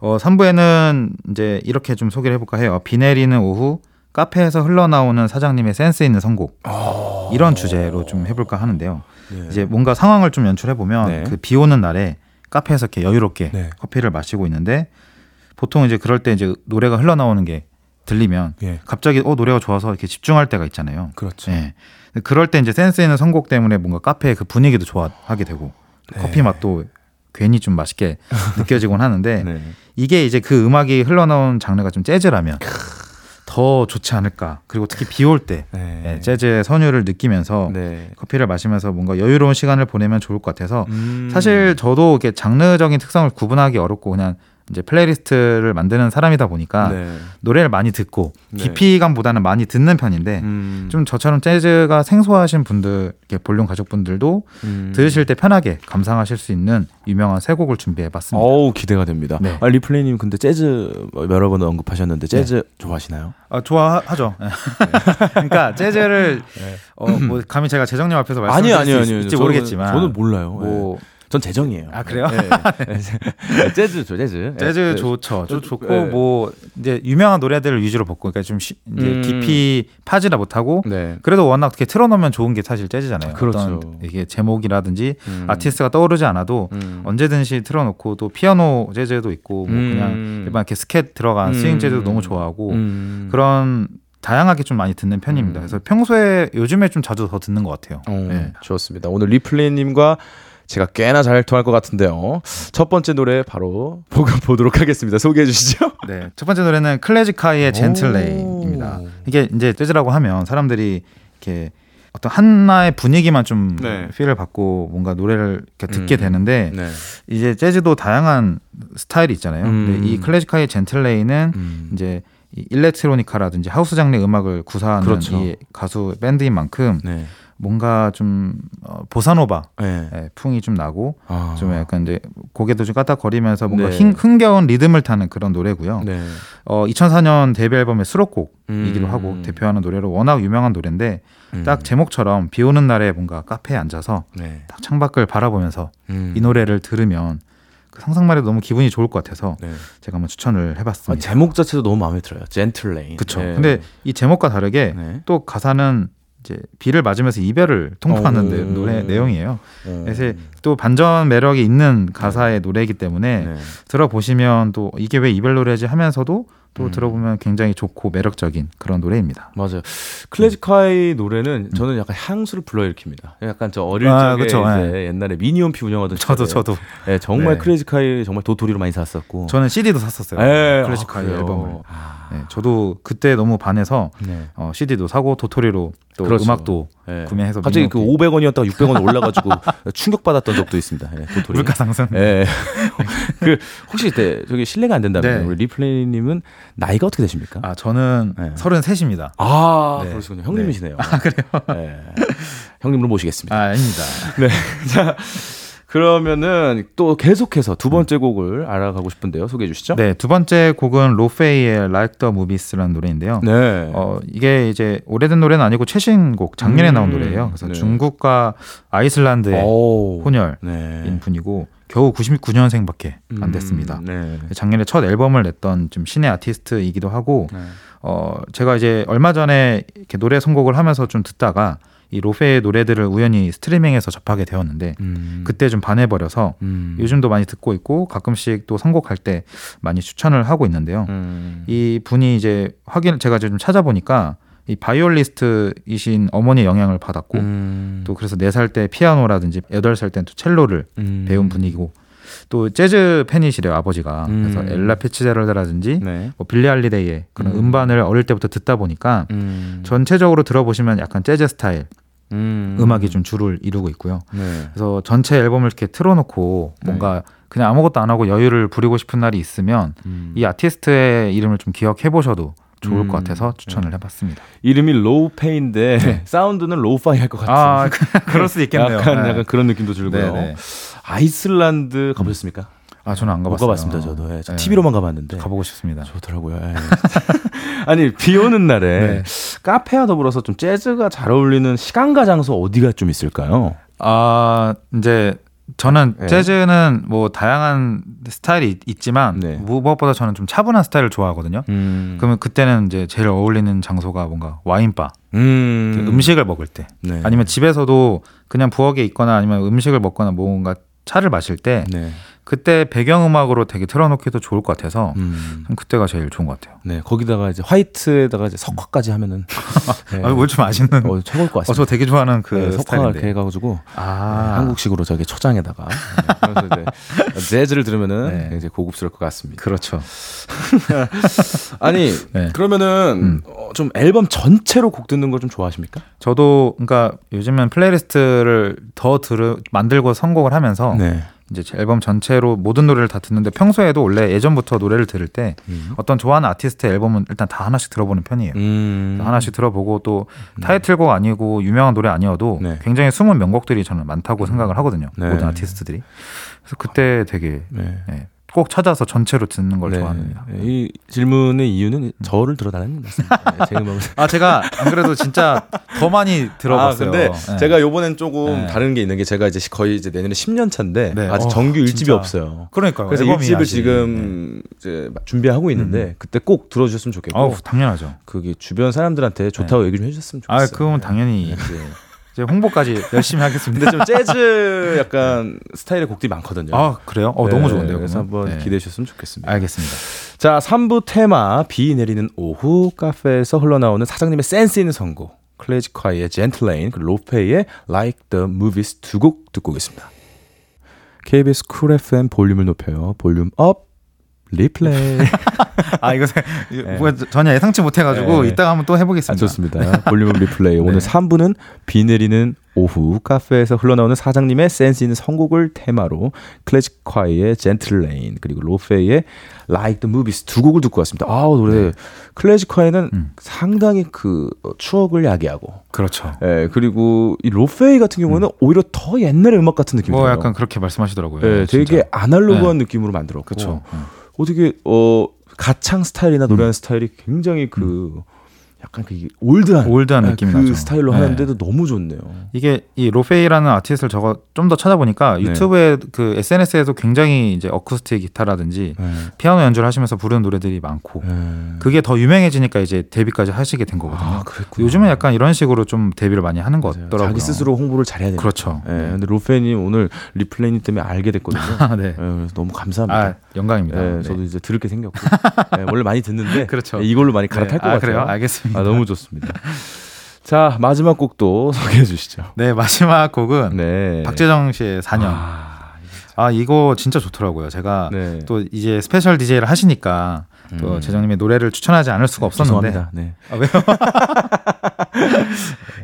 어 3부에는 이제 이렇게 좀 소개를 해볼까 해요. 비 내리는 오후 카페에서 흘러나오는 사장님의 센스 있는 선곡 이런 주제로 좀 해볼까 하는데요. 네. 이제 뭔가 상황을 좀 연출해 보면 네. 그비 오는 날에 카페에서 이렇게 여유롭게 네. 커피를 마시고 있는데 보통 이제 그럴 때 이제 노래가 흘러나오는 게 들리면 예. 갑자기 어 노래가 좋아서 이렇게 집중할 때가 있잖아요. 그렇죠. 예. 그럴 때 이제 센스 있는 선곡 때문에 뭔가 카페의 그 분위기도 좋아하게 되고 또 네. 커피 맛도 괜히 좀 맛있게 느껴지곤 하는데 네. 이게 이제 그 음악이 흘러나온 장르가 좀 재즈라면 더 좋지 않을까. 그리고 특히 비 올 때 네. 예, 재즈의 선율을 느끼면서 네. 커피를 마시면서 뭔가 여유로운 시간을 보내면 좋을 것 같아서 음. 사실 저도 이렇게 장르적인 특성을 구분하기 어렵고 그냥 이제 playlist를 만드는 사람이다 보니까 네. 노래를 많이 듣고 네. 깊이감보다는 많이 듣는 편인데 음. 좀 저처럼 재즈가 생소하신 분들, 이렇게 볼륨 가족분들도 음. 들으실 때 편하게 감상하실 수 있는 유명한 세 곡을 준비해봤습니다. 어우 기대가 됩니다. 네. 아, 리플레이님 근데 재즈 여러 번 언급하셨는데 재즈 좋아하시나요? 아, 좋아하죠. 그러니까 재즈를 어, 뭐 감히 제가 재정님 앞에서 아니요 말씀드릴 아니요 수 아니요. 있을지 저는- 모르겠지만 저는 몰라요. 뭐 전 재정이에요. 아, 그래요? 네. 네. 재즈죠 재즈. 재즈 네. 좋죠. 좀 저- 좋고 네. 뭐 이제 유명한 노래들을 위주로 벗고 그러니까 좀 쉬- 이제 음. 깊이 파지라 못하고 네. 그래도 워낙 이렇게 틀어놓으면 좋은 게 사실 재즈잖아요. 그렇죠. 어떤 이게 제목이라든지 음. 아티스트가 떠오르지 않아도 음. 언제든지 틀어놓고 또 피아노 재즈도 있고 뭐 음. 그냥 일반 이렇게 스캣 들어간 음. 스윙 재즈도 너무 좋아하고 음. 그런 다양하게 좀 많이 듣는 편입니다. 음. 그래서 평소에 요즘에 좀 자주 더 듣는 것 같아요. 어, 네. 좋습니다. 오늘 리플레이님과 제가 꽤나 잘 통할 것 같은데요. 첫 번째 노래 바로 보고 보도록 하겠습니다. 소개해 주시죠. 네. 첫 번째 노래는 클래지카이의 젠틀레이입니다. 오. 이게 이제 재즈라고 하면 사람들이 이렇게 어떤 하나의 분위기만 좀 네. 필을 받고 뭔가 노래를 듣게 음. 되는데 네. 이제 재즈도 다양한 스타일이 있잖아요. 음. 근데 이 클래지카이의 젠틀레이는 음. 이제 이 일렉트로니카라든지 하우스 장르 음악을 구사하는 그렇죠. 이 가수 밴드인 만큼 네. 뭔가 좀 어, 보사노바 네. 예, 풍이 좀 나고 아. 좀 약간 이제 고개도 좀 까딱거리면서 뭔가 네. 흥, 흥겨운 리듬을 타는 그런 노래고요. 네. 어, 2004년 데뷔 앨범의 수록곡이기도 음. 하고 대표하는 노래로 워낙 유명한 노래인데 음. 딱 제목처럼 비 오는 날에 뭔가 카페에 앉아서 네. 딱 창밖을 바라보면서 음. 이 노래를 들으면 그 상상만 해도 너무 기분이 좋을 것 같아서 네. 제가 한번 추천을 아, 해봤습니다. 제목 자체도 너무 마음에 들어요. Gentle Rain. 그쵸. 네. 근데 이 제목과 다르게 네. 또 가사는 이제 비를 맞으면서 이별을 통보하는 오. 내- 노래 내용이에요. 어. 그래서 또 반전 매력이 있는 가사의 노래이기 때문에 네. 들어보시면 또 이게 왜 이별 노래지 하면서도 또 음. 들어보면 굉장히 좋고 매력적인 그런 노래입니다. 맞아요. 클래지콰이 노래는 저는 약간 향수를 불러일으킵니다. 약간 저 어릴 아, 적에 그쵸, 이제 옛날에 미니홈피 운영하던 저도 시절에 저도 네, 정말 네. 클래지콰이 정말 도토리로 많이 샀었고. 저는 CD도 샀었어요. 네, 클래지콰이 아? 앨범을. 아, 네, 저도 그때 너무 반해서 네. 어, CD도 사고 도토리로 또 그렇죠. 음악도 네. 구매해서 갑자기 그 미니홈피. 500원이었다가 600원 올라가지고 충격받았던 적도 있습니다. 네, 도토리. 물가 상승. 예. 그 혹시 때 저기 실례가 안 된다면 네. 우리 리플레이님은 나이가 어떻게 되십니까? 아 저는 네. 33입니다. 아, 네. 그러시군요. 형님이시네요. 아, 그래요? 형님으로 모시겠습니다. 아, 아닙니다. 네. 자, 그러면은 또 계속해서 두 번째 곡을 알아가고 싶은데요. 소개해 주시죠. 네, 두 번째 곡은 로페이의 Like the Movies라는 노래인데요. 네. 어, 이게 이제 오래된 노래는 아니고 최신곡 작년에 음, 나온 노래예요. 그래서 네. 중국과 아이슬란드의 오. 혼혈인 네. 분이고 겨우 99년생밖에 안 됐습니다. 음, 네. 작년에 첫 앨범을 냈던 좀 신의 아티스트이기도 하고 네. 어 제가 이제 얼마 전에 이렇게 노래 선곡을 하면서 좀 듣다가 이 로페의 노래들을 우연히 스트리밍에서 접하게 되었는데 음. 그때 좀 반해버려서 음. 요즘도 많이 듣고 있고 가끔씩 또 선곡할 때 많이 추천을 하고 있는데요. 음. 이 분이 이제 확인 제가 좀 찾아보니까 이 바이올리니스트이신 어머니의 영향을 받았고 음. 또 그래서 네 살 때 피아노라든지 여덟 살때또 첼로를 음. 배운 분이고 또 재즈 팬이시래요 아버지가 음. 그래서 엘라 피츠제럴드라든지 네. 뭐 빌리 할리데이의 그런 음. 음. 반을 어릴 때부터 듣다 보니까 음. 전체적으로 들어보시면 약간 재즈 스타일 음. 음. 악이좀 주를 이루고 있고요. 네. 그래서 전체 앨범을 이렇게 틀어놓고 뭔가 그냥 아무것도 안 하고 여유를 부리고 싶은 날이 있으면 음. 이 아티스트의 이름을 좀 기억해 보셔도 좋을 음. 것 같아서 추천을 해봤습니다. 이름이 로우페인데 사운드는 lo-fi 할 것 같은. 네. 아, 그럴 수 있겠네요. 약간 네. 약간 그런 느낌도 들고요. 네, 네. 아이슬란드 가보셨습니까? 아 저는 안 가봤어요. 가봤습니다. 저도 예, 저 네. TV로만 가봤는데 가보고 싶습니다. 좋더라고요. 예. 아니 비 오는 날에 네. 카페와 더불어서 좀 재즈가 잘 어울리는 시간과 장소 어디가 좀 있을까요? 아 이제 저는 네. 재즈는 뭐 다양한 스타일이 있- 있지만 네. 무엇보다 저는 좀 차분한 스타일을 좋아하거든요. 음. 그러면 그때는 이제 제일 어울리는 장소가 뭔가 와인바, 음. 그 음식을 먹을 때, 네. 아니면 집에서도 그냥 부엌에 있거나 아니면 음식을 먹거나 뭔가 차를 마실 때 네. 그때 배경음악으로 되게 틀어놓기도 좋을 것 같아서 음. 전 그때가 제일 좋은 것 같아요. 네. 거기다가 이제 화이트에다가 이제 석화까지 하면은 네. 아, 뭘좀 아시는? 어, 최고일 것 어, 같습니다. 저 되게 좋아하는 그 네, 석화. 이렇게 해가지고 아, 네, 한국식으로 저기 초장에다가 네, 이제 재즈를 들으면은 네. 굉장히 고급스러울 것 같습니다. 그렇죠. 아니 네. 그러면은 음. 어, 좀 앨범 전체로 곡 듣는 걸 좀 좋아하십니까? 저도 그러니까 요즘은 playlist를 더 들으 만들고 선곡을 하면서 네. 이제 제 앨범 전체로 모든 노래를 다 듣는데 평소에도 원래 예전부터 노래를 들을 때 음. 어떤 좋아하는 아티스트의 앨범은 일단 다 하나씩 들어보는 편이에요. 음. 하나씩 들어보고 또 타이틀곡 아니고 유명한 노래 아니어도 네. 굉장히 숨은 명곡들이 저는 많다고 생각을 하거든요. 네. 모든 아티스트들이. 그래서 그때 되게 네. 네, 꼭 찾아서 전체로 듣는 걸 네. 좋아합니다. 네, 이 질문의 이유는 저를 들어달라는 말씀입니다. 네, 제 음악을. 아 제가 안 그래도 진짜 더 많이 들어봤어요. 아, 근데 네. 제가 요번엔 조금 네. 다른 게 있는 게 제가 이제 거의 이제 내년에 10년 차인데 네. 아직 어, 정규 1집이 진짜. 없어요. 그러니까요. 그래서 앨범이 1집을 아직- 지금 이제 준비하고 있는데 그때 꼭 들어주셨으면 좋겠고 아우 당연하죠. 그게 주변 사람들한테 좋다고 얘기 좀 해주셨으면 좋겠어요. 아 그건 당연히 이제 홍보까지 열심히 하겠습니다. 근데 좀 재즈 약간 스타일의 곡들이 많거든요. 아 그래요? 어 네, 너무 좋은데요. 그래서? 한번 네. 기대해 주셨으면 좋겠습니다. 알겠습니다. 자, 3부 테마 비 내리는 오후 카페에서 흘러나오는 사장님의 센스 있는 선곡 클래지콰이의 Gentle Rain 그리고 로페의 Like the Movies 두 곡 듣고 오겠습니다. KBS 쿨 FM 볼륨을 높여요. Volume Up 리플레이. 아 이거 세- 이거 뭐야, 전혀 예상치 못해가지고 네. 이따가 한번 또 아, 해보겠습니다. 좋습니다. Volume Up 리플레이. 오늘 네. 3부는 비 내리는 오후 카페에서 흘러나오는 사장님의 센스 있는 선곡을 테마로 클래지콰이의 Gentle Rain 그리고 로페의 Like the Movies 두 곡을 듣고 왔습니다. 아 노래 클래지콰이에는 음. 상당히 그 어, 추억을 야기하고 그렇죠. 예, 그리고 이 로페이 같은 경우는 오히려 더 옛날의 음악 같은 느낌이 뭐 들어요. 약간 그렇게 말씀하시더라고요. 예. 되게 아날로그한 느낌으로 만들었고 그렇죠. 음. 어떻게 어 가창 스타일이나 노래하는 스타일이 굉장히 그 약간 그 old한 old한 예, 느낌이 그 나죠. 스타일로 네. 하는데도 너무 좋네요. 이게 이 로페이라는 아티스트를 저거 좀 더 찾아보니까 네. 유튜브에 그 SNS에도 굉장히 이제 어쿠스틱 기타라든지 네. 피아노 연주를 하시면서 부르는 노래들이 많고 네. 그게 더 유명해지니까 이제 데뷔까지 하시게 된 거거든요. 아. 요즘은 약간 이런 식으로 좀 데뷔를 많이 하는 것. 같더라고요. 자기 스스로 홍보를 잘해야 돼요. 그렇죠. 예, 근데 로페님 오늘 리플레이님 때문에 알게 됐거든요. 아, 네. 예, 그래서 너무 감사합니다. 아, 영광입니다. 예, 네. 저도 이제 들을 게 생겼고 예, 원래 많이 듣는데 그렇죠. 예, 이걸로 많이 갈아탈 네. 것 아, 같아요. 그래요? 알겠습니다. 아, 너무 좋습니다. 자 마지막 곡도 소개해 주시죠. 네, 마지막 곡은 네. 박재정 씨의 4년. 아, 아, 이거 진짜 좋더라고요. 제가 네. 또 이제 special DJ를 하시니까 또 음. 재정님의 노래를 추천하지 않을 수가 없었는데. 네. 아, 왜요?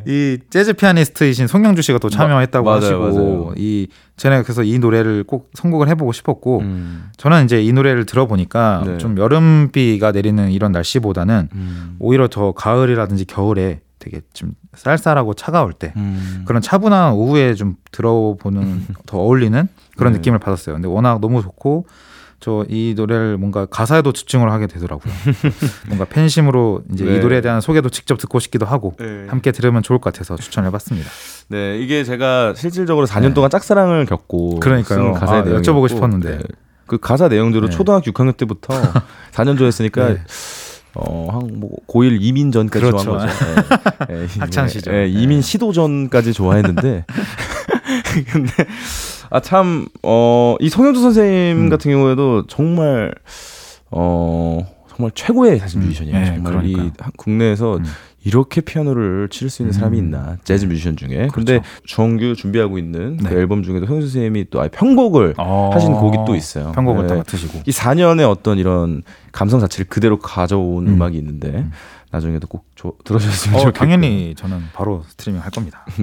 이 재즈 피아니스트이신 송영주 씨가 또 참여했다고 맞아요, 하시고 맞아요. 이 제가 그래서 이 노래를 꼭 선곡을 해보고 싶었고 음. 저는 이제 이 노래를 들어보니까 네. 좀 여름비가 내리는 이런 날씨보다는 음. 오히려 더 가을이라든지 겨울에 되게 좀 쌀쌀하고 차가울 때 음. 그런 차분한 오후에 좀 들어보는 더 어울리는 그런 네. 느낌을 받았어요. 근데 워낙 너무 좋고 저 이 노래를 뭔가 가사에도 집중을 하게 되더라고요. 뭔가 팬심으로 이제 네. 이 노래에 대한 소개도 직접 듣고 싶기도 하고 네. 함께 들으면 좋을 것 같아서 추천해봤습니다. 네, 이게 제가 실질적으로 4년 네. 동안 짝사랑을 겪고 그러니까요. 쓴 가사의 아, 여쭤보고 싶었는데. 그 가사 내용대로 네. 초등학교 6학년 때부터 4년 좋아했으니까 네. 어한뭐 고1 이민 전까지 그렇죠. 좋아한 거죠. 예, 예, 학창 예, 시절. 예, 이민 시도 전까지 좋아했는데 근데 아 참 어 이 성현주 선생님 음. 같은 경우에도 정말 어 정말 최고의 사실 음, 뮤지션이에요. 네, 정말 이 그러니까요. 한- 국내에서 음. 이렇게 피아노를 칠 수 있는 사람이 음. 있나 재즈 뮤지션 중에. 근데 그렇죠. 주원규 준비하고 있는 그 네. 앨범 중에도 성현주 선생님이 또 아예 편곡을 어, 하신 곡이 또 있어요. 편곡을 네. 또 맡으시고. 이 4년의 어떤 이런 감성 자체를 그대로 가져온 음. 음. 악이 있는데 음. 나중에도 꼭 조- 들어주셨으면 어, 좋겠고 당연히 저는 바로 스트리밍 할 겁니다.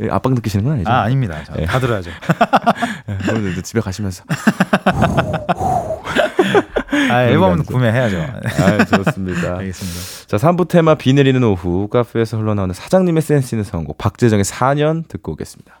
예, 압박 느끼시는 건 아니죠? 아 아닙니다. 저, 예. 다 들어야죠. 예, 오늘도 집에 가시면서 아, 아니죠. 구매해야죠. 아 좋습니다. 알겠습니다. 자 3부 테마 비 내리는 오후 카페에서 흘러나오는 사장님의 센스 있는 선곡 박재정의 4년 듣고 오겠습니다.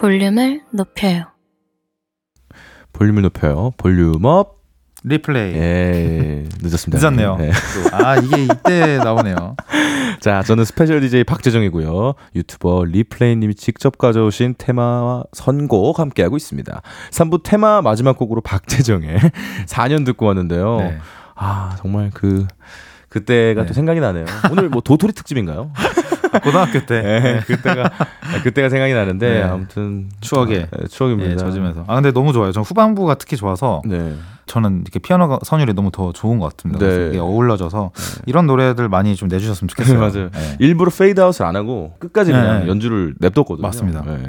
볼륨을 높여요. 볼륨을 높여요. Volume Up. 리플레이. 예 늦었습니다. 늦었네요. 네. 또. 아 이게 이때 나오네요. 자, 저는 special DJ 박재정이고요. 유튜버 리플레이님이 직접 가져오신 테마와 선곡 함께하고 있습니다. 3부 테마 마지막 곡으로 박재정의 4년 듣고 왔는데요. 네. 아, 정말 그, 그때가 네. 또 생각이 나네요. 오늘 뭐 도토리 특집인가요? 고등학교 때 네, 그때가, 그때가 생각이 나는데, 네. 아무튼. 추억의 네, 추억입니다. 예, 젖으면서. 아 근데 너무 좋아요. 전 후반부가 특히 좋아서 네. 저는 이렇게 피아노 선율이 너무 더 좋은 것 같습니다. 네. 이게 어울러져서 이런 노래들 많이 좀 내주셨으면 좋겠어요. 맞아요. 네. 일부러 페이드아웃을 안 하고 끝까지 그냥 네. 연주를 냅뒀거든요. 맞습니다. 네.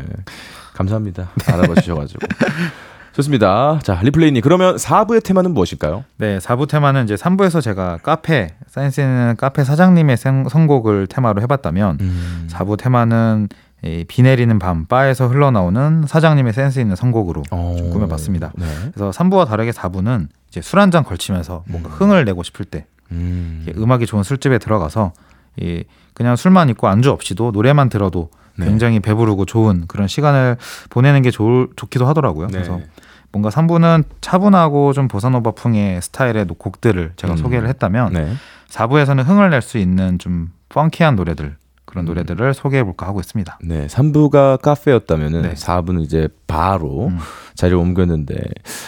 감사합니다. 알아봐 주셔가지고. 좋습니다. 자, 리플레이님. 그러면 4부의 테마는 무엇일까요? 네, 4부 테마는 이제 3부에서 제가 카페, 센스 있는 카페 사장님의 생- 선곡을 테마로 해봤다면, 음. 4부 테마는 이비 내리는 밤, 바에서 흘러나오는 사장님의 센스 있는 선곡으로 어. 좀 꾸며봤습니다. 네. 그래서 3부와 다르게 4부는 이제 술 한 잔 걸치면서 뭔가 음. 흥을 내고 싶을 때, 음. 음악이 좋은 술집에 들어가서 이 그냥 술만 있고 안주 없이도 노래만 들어도 네. 굉장히 배부르고 좋은 그런 시간을 보내는 게 좋, 좋기도 하더라고요. 네. 그래서 뭔가 3부는 차분하고 좀 보사노바풍의 스타일의 곡들을 제가 음. 소개를 했다면 네. 4부에서는 흥을 낼 수 있는 좀 펑키한 노래들 그런 음. 노래들을 소개해 볼까 하고 있습니다. 네. 3부가 카페였다면은 네. 4부는 이제 바로 음. 자리를 옮겼는데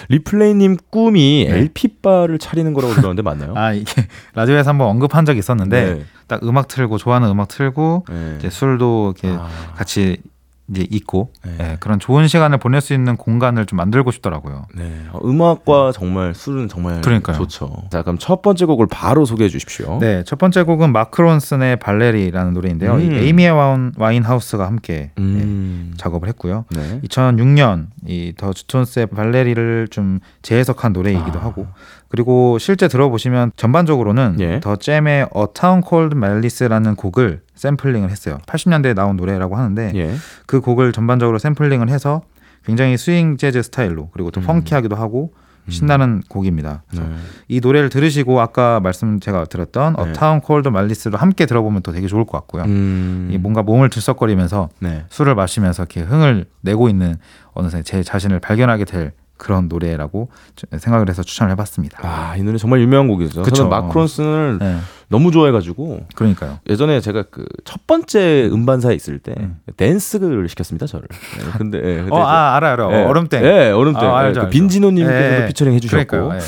리플레이 님 꿈이 네. LP바를 차리는 거라고 들었는데 맞나요? 아 이게 라디오에서 한번 언급한 적이 있었는데 네. 딱 음악 틀고 좋아하는 음악 틀고 네. 이제 술도 이렇게 아. 같이 이제 있고 네. 예, 그런 좋은 시간을 보낼 수 있는 공간을 좀 만들고 싶더라고요. 네. 어, 음악과 정말 술은 정말 그러니까요. 좋죠. 자, 그럼 첫 번째 곡을 바로 소개해 주십시오. 네, 첫 번째 곡은 마크 론슨의 Valerie라는 노래인데요. 이 음. 에이미 와인, 와인 하우스가 함께 음. 예, 작업을 했고요. 네. 2006년 이 더 주톤스의 Valerie를 좀 재해석한 노래이기도 아. 하고 그리고 실제 들어보시면 전반적으로는 예. 더 잼의 A Town Called Malice라는 곡을 샘플링을 했어요. 80년대에 나온 노래라고 하는데 예. 그 곡을 전반적으로 샘플링을 해서 굉장히 스윙 재즈 스타일로 그리고 또 음. 펑키하기도 하고 신나는 곡입니다. 네. 이 노래를 들으시고 아까 말씀 제가 드렸던 네. A Town Called Malice로 함께 들어보면 또 되게 좋을 것 같고요. 음. 이 뭔가 몸을 들썩거리면서 네. 술을 마시면서 이렇게 흥을 내고 있는 어느새 제 자신을 발견하게 될 그런 노래라고 저- 생각을 해서 추천을 해봤습니다. 아, 이 노래 정말 유명한 곡이죠. 그쵸. 저는 마크론슨을 네, 너무 좋아해가지고 그러니까요. 예전에 제가 그 첫 번째 음반사에 있을 때 음. 댄스를 시켰습니다 저를. 네, 근데 예, 그때 어, 이제- 아 알아 알아. 예, 얼음땡. 예, 얼음땡. 아, 예, 알죠, 그 알죠. 빈지노님께서도 예, 피처링 해주셨고 그러니까요. 예.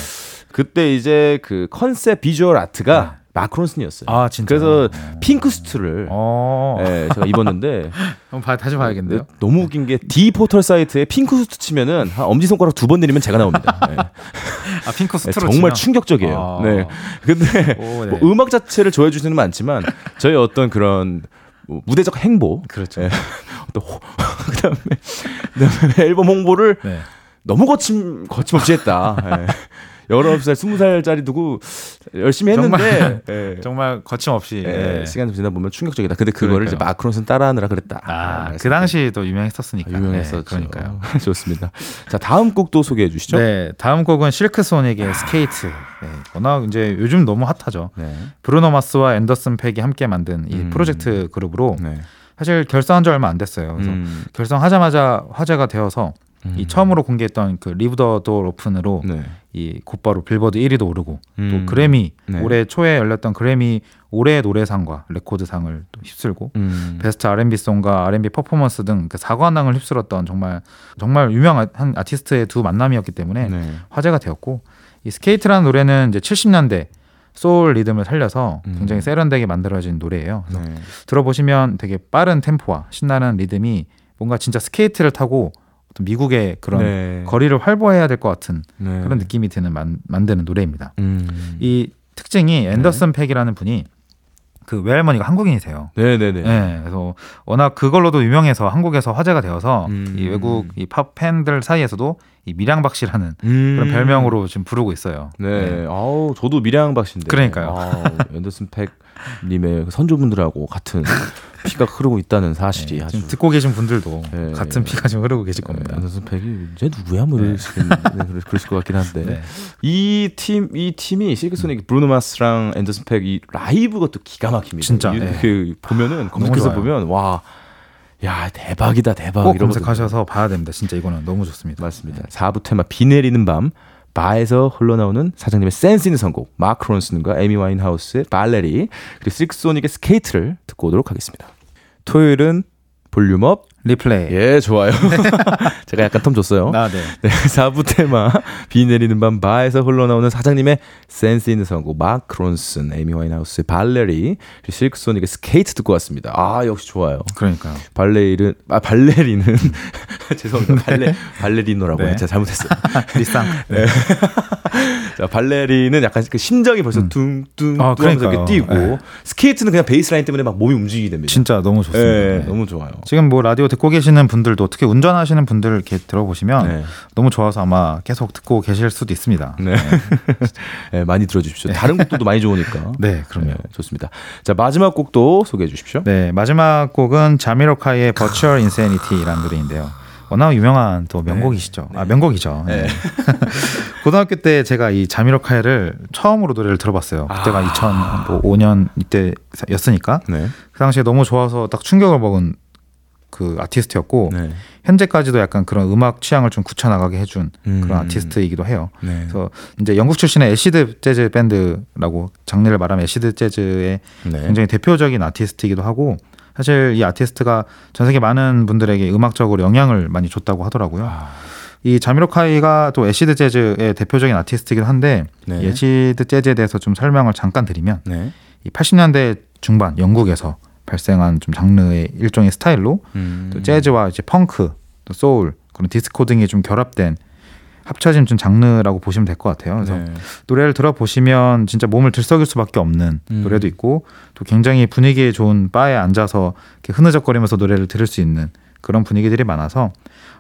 그때 이제 그 concept visual art가 마크론슨이었어요. 아 진짜. 그래서 핑크 수트를 어. 예, 제가 입었는데 한번 봐, 다시 봐야겠네요. 네, 너무 웃긴 게 D 포털 사이트에 핑크 수트 치면은 한 엄지 손가락 두 번 내리면 제가 나옵니다. 예. 아 핑크 네, 스트로 정말 치면? 충격적이에요. 아. 네. 근데 오, 네. 뭐 음악 자체를 좋아해 주시는 건 많지만 저희 어떤 그런 뭐 무대적 행보, 그렇죠. 예. 또 호- 그다음에, 그다음에 앨범 홍보를 네. 너무 거침 거침없이 했다. 예. 19살, 20살짜리 두고 열심히 했는데 정말, 예. 정말 거침없이 예, 예. 시간 좀 지나 보면 충격적이다. 근데 그거를 이제 그러니까요. 마크론슨 따라하느라 그랬다. 아, 아, 그 당시도 유명했었으니까. 유명했었죠. 네, 그러니까요. 좋습니다. 자, 다음 곡도 소개해 주시죠. 네, 다음 곡은 실크 소닉의 스케이트. 네, 워낙 이제 요즘 너무 핫하죠. 네. 브루노 마스와 앤더슨 팩이 함께 만든 이 음. 프로젝트 그룹으로 네. 사실 결성한 지 얼마 안 됐어요. 그래서 음. 결성하자마자 화제가 되어서 이 음. 처음으로 공개했던 그 Leave the Door Open으로 네. 이 곧바로 빌보드 1위도 오르고 음. 또 그래미 네. 올해 초에 열렸던 그래미 올해 노래상과 레코드상을 또 휩쓸고 음. 베스트 R&B 송과 R&B Performance 등 그 사관왕을 휩쓸었던 정말 정말 유명한 아티스트의 두 만남이었기 때문에 네. 화제가 되었고 이 스케이트라는 노래는 이제 70년대 소울 리듬을 살려서 음. 굉장히 세련되게 만들어진 노래예요. 네. 들어보시면 되게 빠른 템포와 신나는 리듬이 뭔가 진짜 스케이트를 타고 미국의 그런 네. 거리를 활보해야 될 것 같은 네. 그런 느낌이 드는 만, 만드는 노래입니다. 음. 이 특징이 앤더슨 팩이라는 분이 그 외할머니가 한국인이세요. 네, 네, 네. 네, 그래서 워낙 그걸로도 유명해서 한국에서 화제가 되어서 음. 이 외국 이 팝 팬들 사이에서도 이 밀양박씨라는 음. 그런 별명으로 지금 부르고 있어요. 네. 아우, 저도 밀양박 씨인데. 그러니까요. 앤더슨 팩 님의 선조분들하고 같은 피가 흐르고 있다는 사실이 네, 아주 지금 듣고 계신 분들도 네. 같은 피가 지금 흐르고 계실 네, 겁니다. 앤더슨 팩이 이제 누구야 뭐 이러시긴 네, 그러- 그러실 것 같긴 한데 네. 이 팀이 팀이 실크소닉 브루노 마스랑 앤더슨 팩이 라이브가 또 기가 막힙니다. 진짜, 이- 네. 그 보면은 검색해서. 보면 와. 야 대박이다 대박 꼭. 검색하셔서 봐야 됩니다. 진짜 이거는 너무 좋습니다. 맞습니다. 4부 테마 비 내리는 밤 바에서 흘러나오는 사장님의 센스 있는 선곡 마크 론슨과 에미 와인하우스의 발레리 그리고 실크소닉의 스케이트를 듣고 오도록 하겠습니다. 토요일은 볼륨업 리플레이. 예 좋아요. 제가 약간 term 줬어요. 아, 네. 네, 4부 테마 비 내리는 밤 바에서 흘러나오는 사장님의 센스 있는 선곡 마크 론슨, 에미 와인하우스의 발레리, 실크소닉의 스케이트 듣고 왔습니다. 아 역시 좋아요. 그러니까요. 발레리는 아 발레리는 죄송합니다. 발레 발레리노라고 네. 제가 잘못했어요. 리쌍. 네. 자, 발레리는 약간 그 심장이 벌써 음. 둥둥 아, 뚱하면서 이렇게. 뛰고 네. 스케이트는 그냥 bassline 때문에 막 몸이 움직이게 됩니다. 진짜 너무 좋습니다. 네, 네. 너무 좋아요. 지금 뭐 라디오 듣고 계시는 분들도 특히 운전하시는 분들 이렇게 들어보시면 네. 너무 좋아서 아마 계속 듣고 계실 수도 있습니다. 네. 네, 많이 들어주십시오. 다른 곡도 많이 좋으니까. 네, 그럼요. 네, 좋습니다. 자 마지막 곡도 소개해 주십시오. 네, 마지막 곡은 자미로카이의 Virtual Insanity라는 노래인데요. 워낙 유명한 또 명곡이시죠. 아, 명곡이죠. 네. 고등학교 때 제가 이 자미로카이를 처음으로 노래를 들어봤어요. 그때가 아. 2005년 이때였으니까 네. 그 당시에 너무 좋아서 딱 충격을 먹은 그 아티스트였고 네. 현재까지도 약간 그런 음악 취향을 좀 굳혀 나가게 해준 음. 그런 아티스트이기도 해요. 네. 그래서 이제 영국 출신의 acid jazz 밴드라고 장르를 말하면 acid jazz의 네. 굉장히 대표적인 아티스트이기도 하고 사실 이 아티스트가 전 세계 많은 분들에게 음악적으로 영향을 많이 줬다고 하더라고요. 아, 이 자미로콰이가 또 acid jazz의 대표적인 아티스트이기도 한데 네. 이 acid jazz에 대해서 좀 설명을 잠깐 드리면 네. 이 80년대 중반 영국에서 발생한 좀 장르의 일종의 스타일로 음. 또 재즈와 이제 펑크, 또 소울, 그런 디스코 등이 좀 결합된 합쳐진 좀 장르라고 보시면 될 것 같아요. 그래서 네. 노래를 들어보시면 진짜 몸을 들썩일 수밖에 없는 음. 노래도 있고 또 굉장히 분위기 좋은 바에 앉아서 이렇게 흐느적거리면서 노래를 들을 수 있는 그런 분위기들이 많아서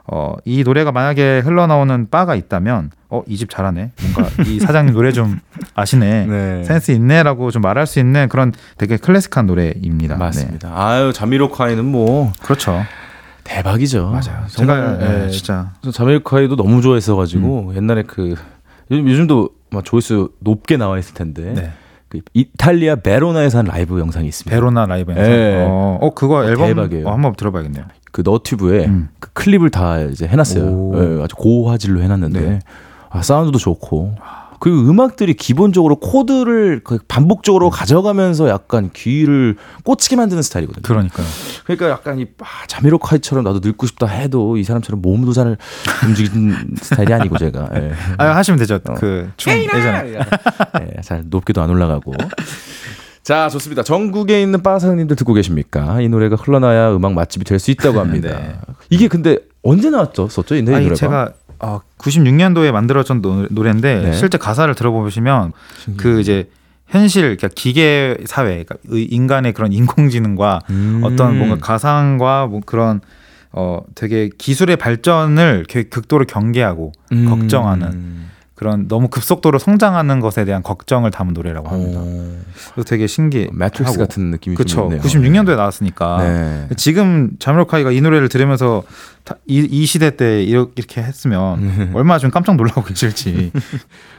어, 이 노래가 만약에 흘러나오는 바가 있다면 어, 이 집 잘하네. 뭔가 이 사장님 노래 좀 아시네. 네. 센스 있네라고 좀 말할 수 있는 그런 되게 클래식한 노래입니다. 맞습니다. 아유 자미로콰이는 뭐 네. 그렇죠. 대박이죠. 맞아요. 정말 제가 예, 예, 진짜 자미로콰이도 너무 좋아했어 가지고 음. 옛날에 그 요즘, 요즘 도 막 조회수 높게 나와 있을 텐데 네. 그 이탈리아 베로나에서 한 라이브 영상이 있습니다. 베로나 라이브 영상. 예. 어, 어, 그거 앨범 대박이에요. 어, 한번 들어봐야겠네요. 그 너튜브에 음. 그 클립을 다 이제 해놨어요. 오. 예, 아주 고화질로 해놨는데 네. 아, 사운드도 좋고 그 음악들이 기본적으로 코드를 거의 반복적으로 가져가면서 약간 귀를 꽂히게 만드는 스타일이거든요. 그러니까요. 그러니까 약간 이 아, 자미로콰이처럼 나도 늙고 싶다 해도 이 사람처럼 몸도 잘 움직이는 스타일이 아니고 제가 예. 아 하시면 되죠. 어. 그 춤 예전에 예, 잘 높게도 안 올라가고. 자, 좋습니다. 전국에 있는 빠사장님들 듣고 계십니까? 이 노래가 흘러나와야 음악 맛집이 될 수 있다고 합니다. 네. 이게 근데 언제 나왔죠? 썼죠? 이 노래- 노래가? 제가 어, 96년도에 만들어진 노- 노래인데 네. 실제 가사를 들어보시면 그 이제 현실 그러니까 기계 사회 그러니까 의- 인간의 그런 인공지능과 음. 어떤 뭔가 가상과 뭐 그런 어 되게 기술의 발전을 극도로 경계하고 음. 걱정하는 그런 너무 급속도로 성장하는 것에 대한 걱정을 담은 노래라고 합니다. 어, 그래서 되게 신기해. 매트릭스 같은 느낌이 그렇죠. 좀 있네요. 96년도에 나왔으니까 네. 지금 자미로콰이가 이 노래를 들으면서 다- 이, 이 시대 때 이렇게, 했으면 음. 얼마나 좀 깜짝 놀라고 계실지.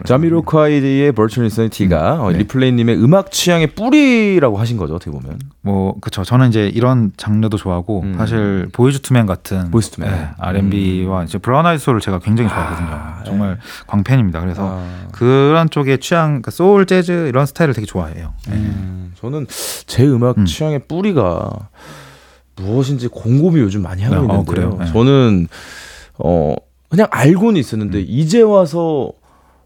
자미로콰이의 Insanity가 어, 네. 리플레이님의 음악 취향의 뿌리라고 하신 거죠, 어떻게 보면. 뭐 그쵸. 저는 이제 이런 장르도 좋아하고 음. 사실 보이즈 투맨 같은 보이즈 투맨. 네, R&B와 이제 브라운 아이드 소울을 제가 굉장히 좋아하거든요. 아, 정말 광팬입니다. 그래서 아. 그런 쪽의 취향, 그러니까 소울, 재즈 이런 스타일을 되게 좋아해요. 네. 음, 저는 제 음악 음. 취향의 뿌리가 무엇인지 곰곰이 요즘 많이 하고 네, 어, 있는데요. 그래요? 네. 저는 어 그냥 알고는 있었는데 음. 이제 와서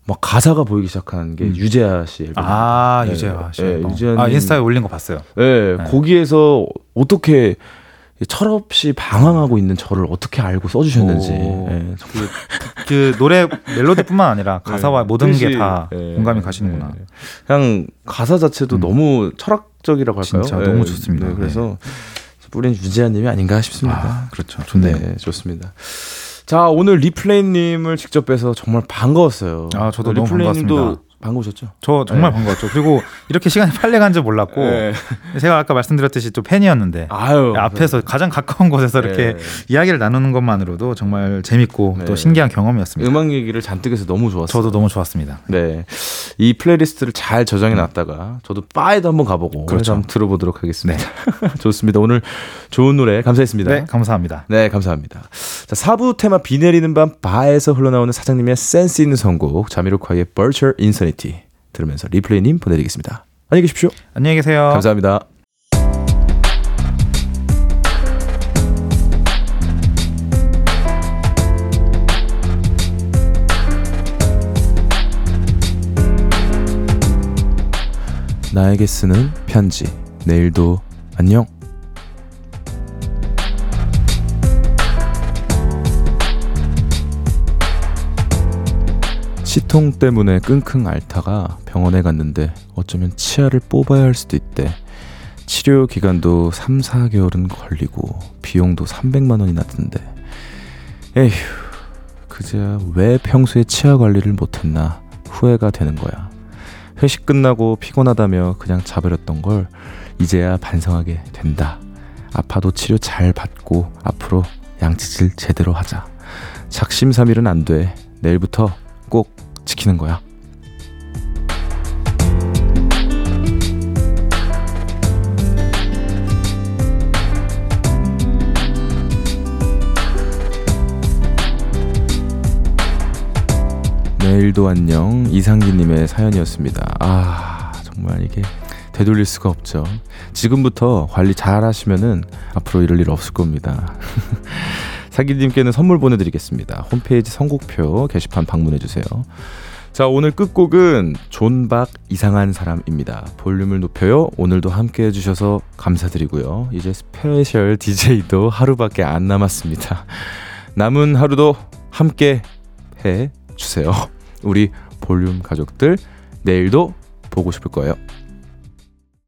막 가사가 보이기 시작한 게 음. 유재하 씨 앨범. 아 네, 유재하 씨. 네, 앨범. 유재하님. 아 인스타에 올린 거 봤어요. 네, 네. 거기에서 어떻게 철없이 방황하고 있는 저를 어떻게 알고 써주셨는지. 오. 네, 그, 그 노래 멜로디뿐만 아니라 가사와 네, 모든 게다 네, 공감이 가시는구나. 네. 그냥 가사 자체도 음. 너무 철학적이라고 할까요? 진짜 너무 좋습니다. 네, 그래서 뿌리는 유재하님이 아닌가 싶습니다. 아, 그렇죠. 좋네요. 네, 좋습니다. 자, 오늘 리플레이님을 직접 뵈서 정말 반가웠어요. 아, 저도 너무 리플레이님도 반가우셨죠? 저 정말 네. 반가웠죠. 그리고 이렇게 시간이 빨리 간 줄 몰랐고 네. 제가 아까 말씀드렸듯이 또 팬이었는데 아유. 앞에서 가장 가까운 곳에서 이렇게 네. 이야기를 나누는 것만으로도 정말 재밌고 네. 또 신기한 경험이었습니다. 음악 얘기를 잔뜩 해서 너무 좋았어요. 저도 너무 좋았습니다. 네. 이 playlist를 잘 저장해 놨다가 저도 바에도 한번 가보고 그렇죠. 한번 들어보도록 하겠습니다. 좋습니다. 오늘 좋은 노래 감사했습니다. 네, 감사합니다. 네, 감사합니다. 자, 4부 테마 비 내리는 밤 바에서 흘러나오는 사장님의 센스 있는 선곡 자미로콰이의 Virtual Insanity 들으면서 리플레이님 보내드리겠습니다. 안녕히 계십시오. 안녕히 계세요. 감사합니다. 나에게 쓰는 편지. 내일도 안녕. 치통 때문에 끙끙 앓다가 병원에 갔는데 어쩌면 치아를 뽑아야 할 수도 있대. 치료 기간도 3, 4개월은 걸리고 비용도 300만 원이나 든대. 에휴, 그제야 왜 평소에 치아 관리를 못했나 후회가 되는 거야. 회식 끝나고 피곤하다며 그냥 자버렸던 걸 이제야 반성하게 된다. 아파도 치료 잘 받고 앞으로 양치질 제대로 하자. 작심삼일은 안 돼. 내일부터 꼭 지키는 거야. 내일도 안녕 이상기님의 사연이었습니다. 아 정말 이게 되돌릴 수가 없죠. 지금부터 관리 잘 하시면은 앞으로 이럴 일 없을 겁니다. 상기님께는 선물 보내드리겠습니다. 홈페이지 선곡표 게시판 방문해주세요. 자, 오늘 끝곡은 존박 이상한 사람입니다. 볼륨을 높여요. 오늘도 함께 해주셔서 감사드리고요. 이제 스페셜 DJ도 하루밖에 안 남았습니다. 남은 하루도 함께 해 주세요. 우리 볼륨 가족들, 내일도 보고 싶을 거예요.